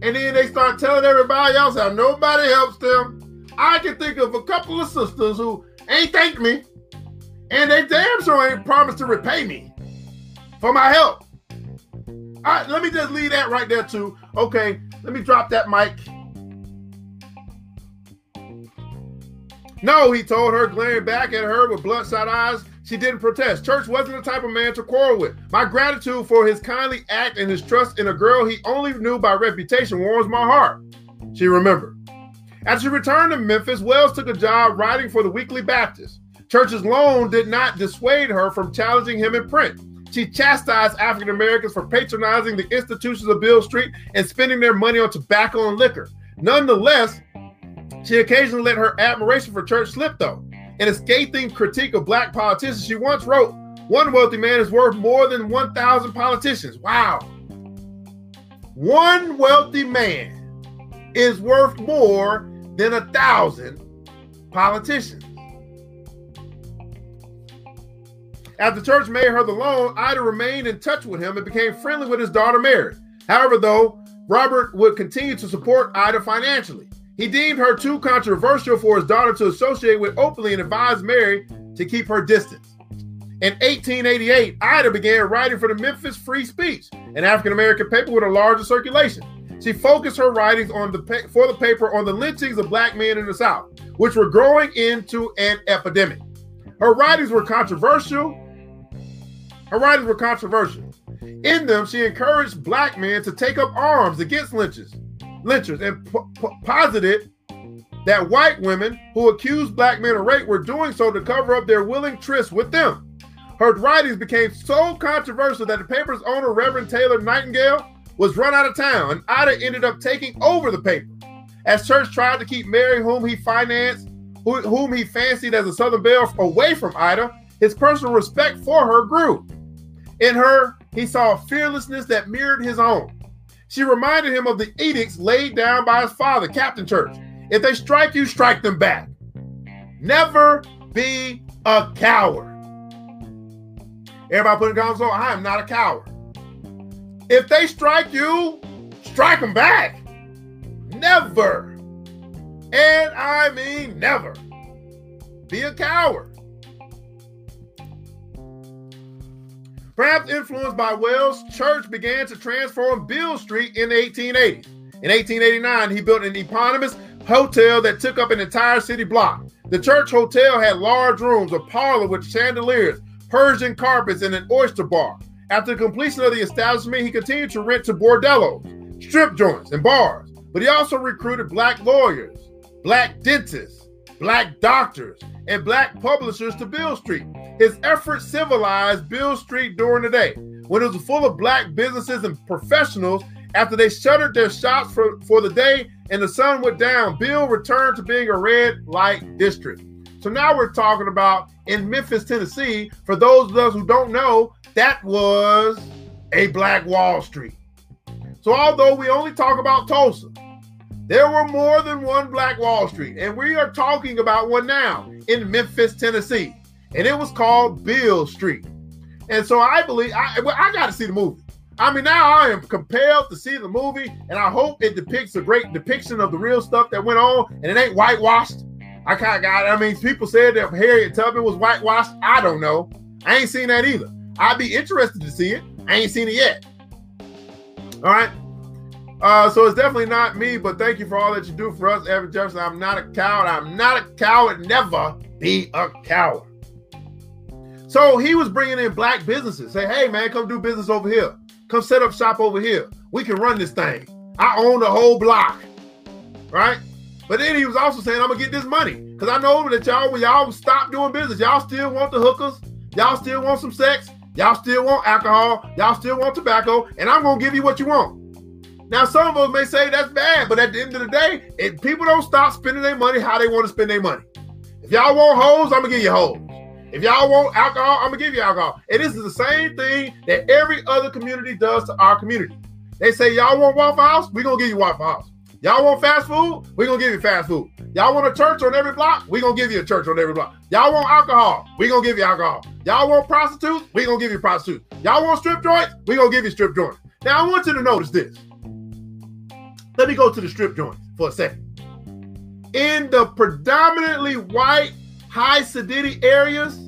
And then they start telling everybody else how nobody helps them. I can think of a couple of sisters who ain't thanked me. And they damn sure ain't promised to repay me for my help. All right, let me just leave that right there too. Okay, let me drop that mic No, he told her, glaring back at her with bloodshot eyes. She didn't protest. Church wasn't the type of man to quarrel with. My gratitude for his kindly act and his trust in a girl he only knew by reputation warms my heart. She remembered. As she returned to Memphis, Wells took a job writing for the Weekly Baptist. Church's loan did not dissuade her from challenging him in print. She chastised African Americans for patronizing the institutions of Bill Street and spending their money on tobacco and liquor. Nonetheless, she occasionally let her admiration for church slip, though. In a scathing critique of black politicians, she once wrote, One wealthy man is worth more than 1,000 politicians. Wow. One wealthy man is worth more than a thousand politicians. After church made her the loan, Ida remained in touch with him and became friendly with his daughter Mary. However, though, Robert would continue to support Ida financially. He deemed her too controversial for his daughter to associate with openly and advised Mary to keep her distance. In 1888, Ida began writing for the Memphis Free Speech, an African American paper with a larger circulation. She focused her writings on the for the paper on the lynchings of black men in the South, which were growing into an epidemic. Her writings were controversial. Her writings were controversial. In them, she encouraged black men to take up arms against lynches lynchers and posited that white women who accused black men of rape were doing so to cover up their willing trysts with them. Her writings became so controversial that the paper's owner, Reverend Taylor Nightingale, was run out of town, and Ida ended up taking over the paper. As Church tried to keep Mary, whom he financed, whom he fancied as a Southern Belle, away from Ida, his personal respect for her grew. In her, he saw a fearlessness that mirrored his own. She reminded him of the edicts laid down by his father, Captain Church. If they strike you, strike them back. Never be a coward. Everybody put in comments, so I am not a coward. If they strike you, strike them back. Never. And I mean never. Be a coward. Perhaps influenced by Wells, Church began to transform Bill Street in the 1880s. In 1889, he built an eponymous hotel that took up an entire city block. The Church Hotel had large rooms, a parlor with chandeliers, Persian carpets, and an oyster bar. After the completion of the establishment, he continued to rent to bordellos, strip joints, and bars. But he also recruited black lawyers, black dentists, black doctors, and black publishers to Bill Street. His efforts civilized Bill Street during the day, when it was full of black businesses and professionals. After they shuttered their shops for, for the day and the sun went down, Bill returned to being a red light district. So now we're talking about in Memphis, Tennessee. For those of us who don't know, that was a Black Wall Street. So although we only talk about Tulsa, there were more than one Black Wall Street, and we are talking about one now in Memphis, Tennessee, and it was called Bill Street. And so I believe I, I got to see the movie. I mean, now I am compelled to see the movie, and I hope it depicts a great depiction of the real stuff that went on, and it ain't whitewashed. I kind of got. I mean, people said that Harriet Tubman was whitewashed. I don't know. I ain't seen that either. I'd be interested to see it. I ain't seen it yet. All right. Uh, so it's definitely not me, but thank you for all that you do for us, Evan Jefferson. I'm not a coward. I'm not a coward. Never be a coward. So he was bringing in black businesses. Say, hey man, come do business over here. Come set up shop over here. We can run this thing. I own the whole block, right? But then he was also saying, I'm gonna get this money because I know that y'all, when y'all stop doing business, y'all still want the hookers, y'all still want some sex, y'all still want alcohol, y'all still want tobacco, and I'm gonna give you what you want. Now, some of us may say that's bad, but at the end of the day, if people don't stop spending their money how they want to spend their money. If y'all want hoes, I'm gonna give you hoes. If y'all want alcohol, I'm gonna give you alcohol. And this is the same thing that every other community does to our community. They say y'all want Waffle House, we gonna give you Waffle House. Y'all want fast food, we gonna give you fast food. Y'all want a church on every block, we gonna give you a church on every block. Y'all want alcohol, we gonna give you alcohol. Y'all want prostitutes, we gonna give you prostitutes. Y'all want strip joints, we gonna give you strip joints. Now I want you to notice this. Let me go to the strip joints for a second. In the predominantly white high city areas,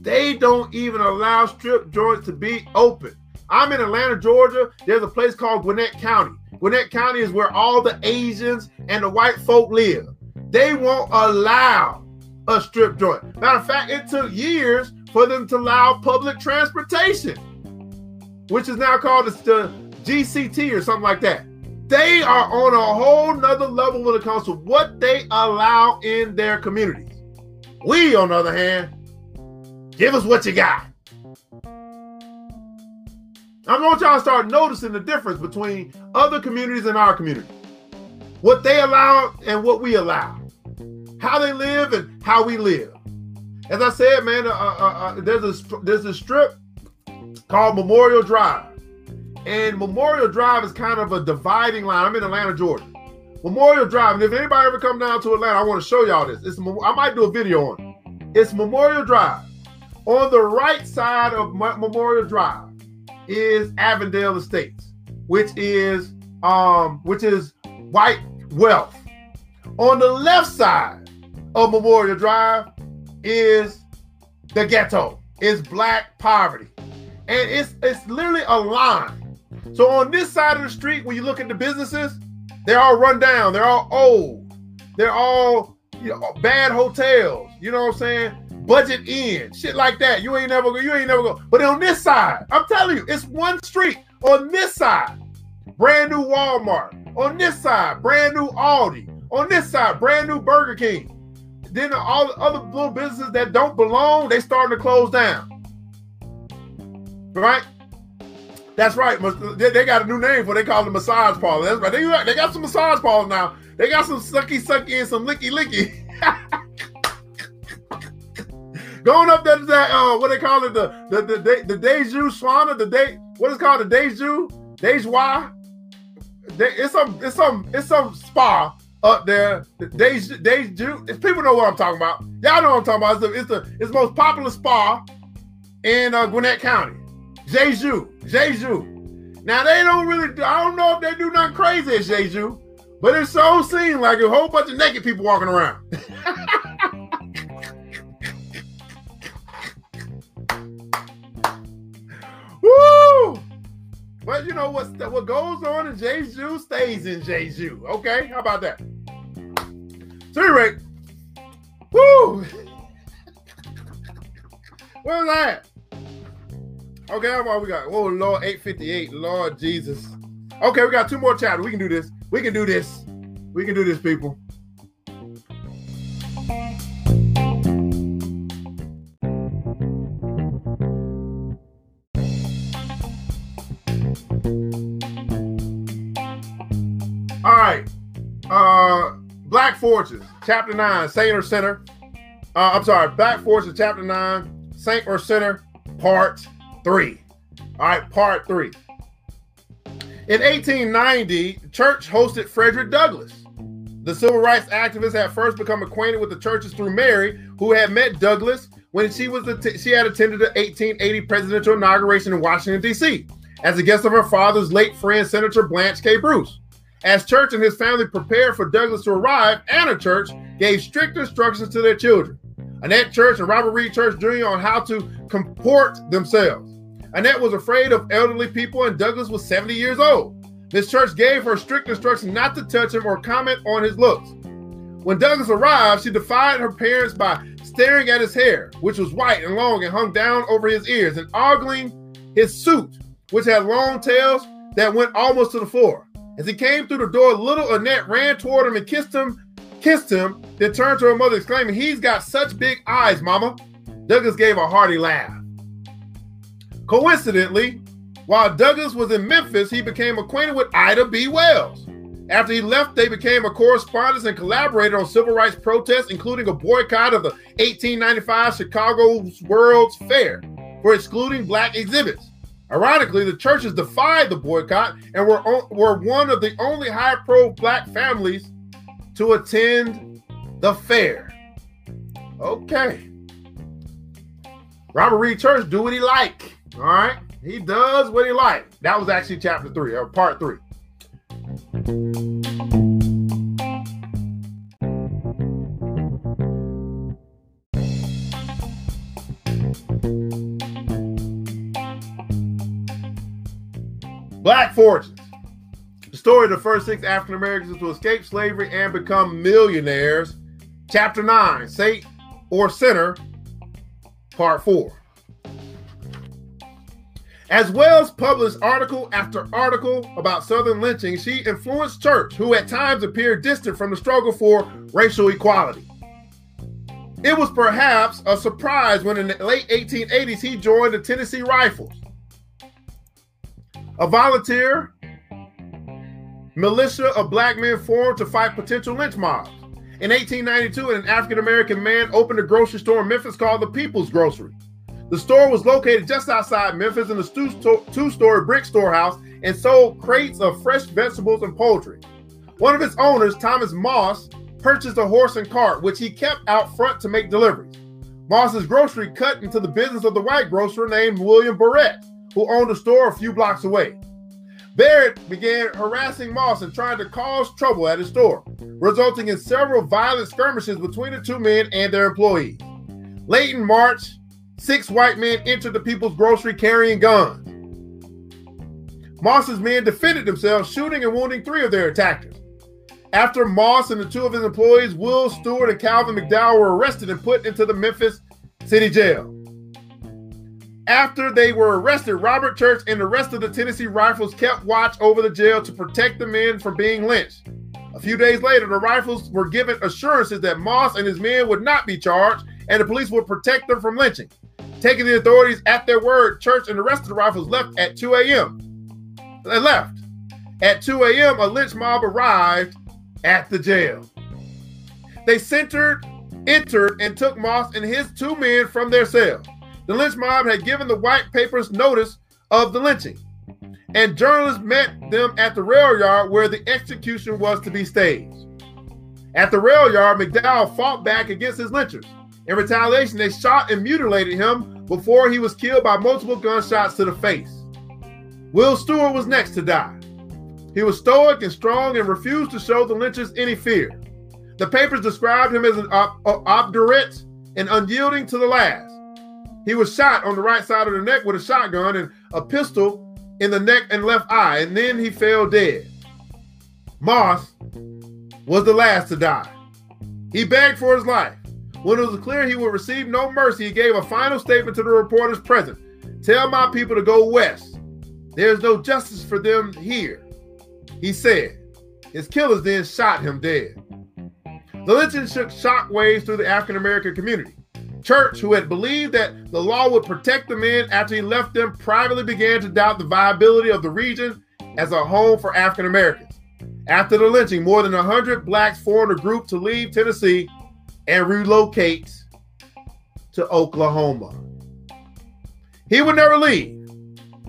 they don't even allow strip joints to be open. I'm in Atlanta, Georgia. There's a place called Gwinnett County. Gwinnett County is where all the Asians and the white folk live. They won't allow a strip joint. Matter of fact, it took years for them to allow public transportation, which is now called the GCT or something like that. They are on a whole nother level when it comes to what they allow in their communities. We, on the other hand, give us what you got. I want y'all to start noticing the difference between other communities and our community. What they allow and what we allow. How they live and how we live. As I said, man, uh, uh, uh, there's a there's a strip called Memorial Drive. And Memorial Drive is kind of a dividing line. I'm in Atlanta, Georgia. Memorial Drive, and if anybody ever come down to Atlanta, I want to show y'all this. It's I might do a video on it. It's Memorial Drive. On the right side of Memorial Drive is Avondale Estates, which is um which is white wealth. On the left side of Memorial Drive is the ghetto. Is black poverty. And it's it's literally a line so on this side of the street, when you look at the businesses, they're all run down. They're all old. They're all you know, bad hotels. You know what I'm saying? Budget in shit like that. You ain't never go. You ain't never go. But on this side, I'm telling you, it's one street. On this side, brand new Walmart. On this side, brand new Aldi. On this side, brand new Burger King. Then all the other little businesses that don't belong, they starting to close down. Right? That's right. They got a new name for. They call it massage parlor. That's right. They, they got some massage parlors now. They got some sucky sucky and some licky licky. Going up there to that uh, what they call it the the the the, the Deju Swana the day what is called the Deju Dejois. It's some it's some it's some spa up there. The Deju Deju. If people know what I'm talking about. Y'all know what I'm talking about. It's the it's the, it's the most popular spa in uh, Gwinnett County. Jeju, Jeju. Now they don't really. I don't know if they do nothing crazy at Jeju, but it so seems like a whole bunch of naked people walking around. Woo! you know what what goes on in Jeju stays in Jeju. Okay, how about that? So anyway, woo. Where's that? Okay, how about we got? Oh Lord, 858. Lord Jesus. Okay, we got two more chapters. We can do this. We can do this. We can do this, people. All right. Uh Black Fortunes, chapter 9, Saint or Sinner. Uh, I'm sorry, Black Fortunes, chapter 9, Saint or Sinner, part 3. All right, part 3. In 1890, the church hosted Frederick Douglass. The civil rights activist had first become acquainted with the churches through Mary, who had met Douglass when she was she had attended the 1880 presidential inauguration in Washington D.C. as a guest of her father's late friend Senator Blanche K. Bruce. As Church and his family prepared for Douglass to arrive, Anna Church gave strict instructions to their children. Annette Church and Robert Reed Church Jr. on how to comport themselves. Annette was afraid of elderly people, and Douglass was 70 years old. This church gave her strict instructions not to touch him or comment on his looks. When Douglass arrived, she defied her parents by staring at his hair, which was white and long and hung down over his ears, and ogling his suit, which had long tails that went almost to the floor. As he came through the door, little Annette ran toward him and kissed him, kissed him, then turned to her mother, exclaiming, He's got such big eyes, Mama. Douglass gave a hearty laugh. Coincidentally, while Douglass was in Memphis, he became acquainted with Ida B. Wells. After he left, they became a correspondent and collaborated on civil rights protests, including a boycott of the 1895 Chicago World's Fair for excluding black exhibits. Ironically, the churches defied the boycott and were, were one of the only high pro black families to attend the fair. Okay. Robert Reed Church do what he like. All right. He does what he like. That was actually chapter three or part three. Black Fortunes. The story of the first six African Americans to escape slavery and become millionaires. Chapter 9, Saint or Sinner, Part 4. As Wells published article after article about Southern lynching, she influenced Church, who at times appeared distant from the struggle for racial equality. It was perhaps a surprise when in the late 1880s he joined the Tennessee Rifles a volunteer militia of black men formed to fight potential lynch mobs. In 1892, an African American man opened a grocery store in Memphis called the People's Grocery. The store was located just outside Memphis in a two story brick storehouse and sold crates of fresh vegetables and poultry. One of its owners, Thomas Moss, purchased a horse and cart, which he kept out front to make deliveries. Moss's grocery cut into the business of the white grocer named William Barrett who owned a store a few blocks away. Barrett began harassing Moss and trying to cause trouble at his store, resulting in several violent skirmishes between the two men and their employees. Late in March, six white men entered the people's grocery carrying guns. Moss's men defended themselves, shooting and wounding three of their attackers. After Moss and the two of his employees, Will Stewart and Calvin McDowell, were arrested and put into the Memphis City Jail. After they were arrested, Robert Church and the rest of the Tennessee Rifles kept watch over the jail to protect the men from being lynched. A few days later, the Rifles were given assurances that Moss and his men would not be charged and the police would protect them from lynching. Taking the authorities at their word, Church and the rest of the Rifles left at 2 a.m. They left. At 2 a.m., a lynch mob arrived at the jail. They centered, entered, and took Moss and his two men from their cell. the lynch mob had given the white papers notice of the lynching, and journalists met them at the rail yard where the execution was to be staged. At the rail yard, McDowell fought back against his lynchers. In retaliation, they shot and mutilated him before he was killed by multiple gunshots to the face. Will Stewart was next to die. He was stoic and strong and refused to show the lynchers any fear. The papers described him as an ob- uh, obdurate and unyielding to the last. He was shot on the right side of the neck with a shotgun and a pistol in the neck and left eye, and then he fell dead. Moss was the last to die. He begged for his life. When it was clear he would receive no mercy, he gave a final statement to the reporters present Tell my people to go west. There's no justice for them here. He said. His killers then shot him dead. The lynching shook shockwaves through the African American community. Church, who had believed that the law would protect the men after he left them, privately began to doubt the viability of the region as a home for African Americans. After the lynching, more than 100 blacks formed a group to leave Tennessee and relocate to Oklahoma. He would never leave.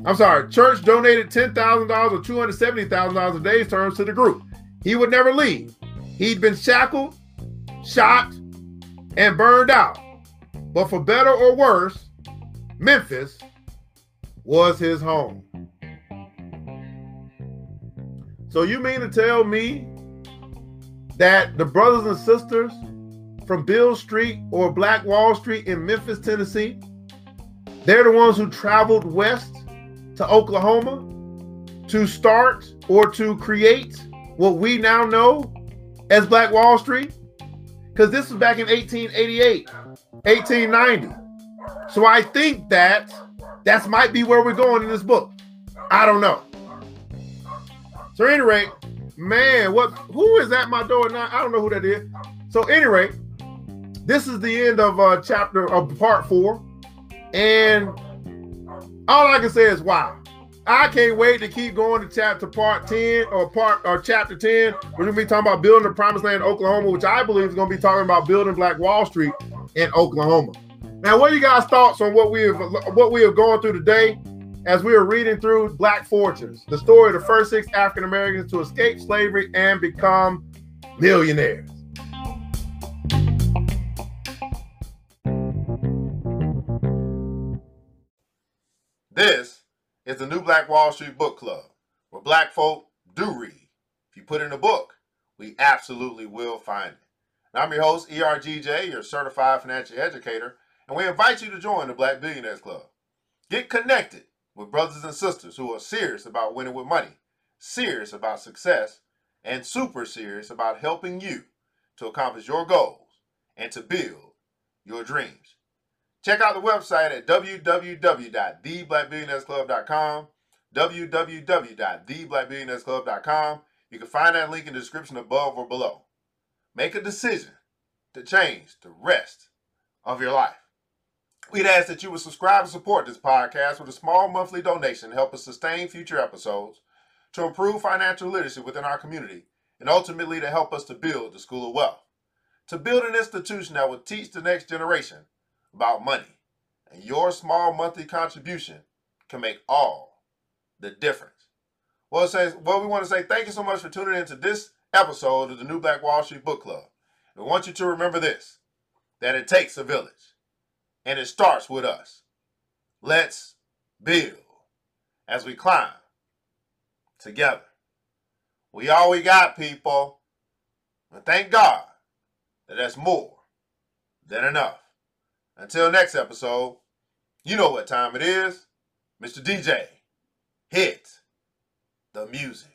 I'm sorry, church donated $10,000 or $270,000 in days terms to the group. He would never leave. He'd been shackled, shot, and burned out. But for better or worse, Memphis was his home. So you mean to tell me that the brothers and sisters from Beale Street or Black Wall Street in Memphis, Tennessee, they're the ones who traveled west to Oklahoma to start or to create what we now know as Black Wall Street? Because this was back in 1888, 1890. So I think that that might be where we're going in this book. I don't know. So, at any rate, man, what who is at my door now? I don't know who that is. So, any rate, this is the end of uh chapter of part four. And all I can say is wow. I can't wait to keep going to chapter part 10 or part or chapter 10. We're gonna be talking about building the promised land in Oklahoma, which I believe is gonna be talking about building Black Wall Street in Oklahoma. Now, what are you guys' thoughts on what we have what we have gone through today as we are reading through Black Fortunes, the story of the first six African Americans to escape slavery and become millionaires? This is the New Black Wall Street Book Club, where black folk do read. If you put in a book, we absolutely will find it. And I'm your host, ERGJ, your certified financial educator, and we invite you to join the Black Billionaires Club. Get connected with brothers and sisters who are serious about winning with money, serious about success, and super serious about helping you to accomplish your goals and to build your dreams. Check out the website at www.theblackbillionairesclub.com, www.theblackbillionairesclub.com. You can find that link in the description above or below. Make a decision to change the rest of your life. We'd ask that you would subscribe and support this podcast with a small monthly donation to help us sustain future episodes, to improve financial literacy within our community, and ultimately to help us to build the School of Wealth. To build an institution that will teach the next generation about money. And your small monthly contribution can make all the difference. Well, says, well, we want to say thank you so much for tuning in to this episode of the New Black Wall Street Book Club. We want you to remember this that it takes a village, and it starts with us. Let's build as we climb together. We all we got, people. And thank God that that's more than enough. Until next episode, you know what time it is. Mr. DJ, hit the music.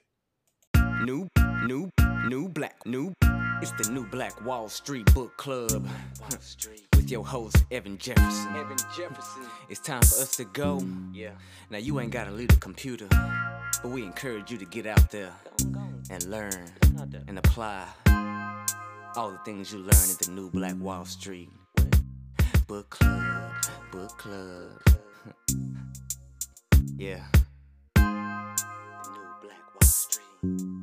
New, new, new black, new. It's the new Black Wall Street Book Club. With your host, Evan Jefferson. Evan Jefferson. It's time for us to go. Yeah. Now, you ain't gotta leave the computer, but we encourage you to get out there and learn and apply all the things you learn at the new Black Wall Street Book Club. Book Club. yeah. New Black Wall Street.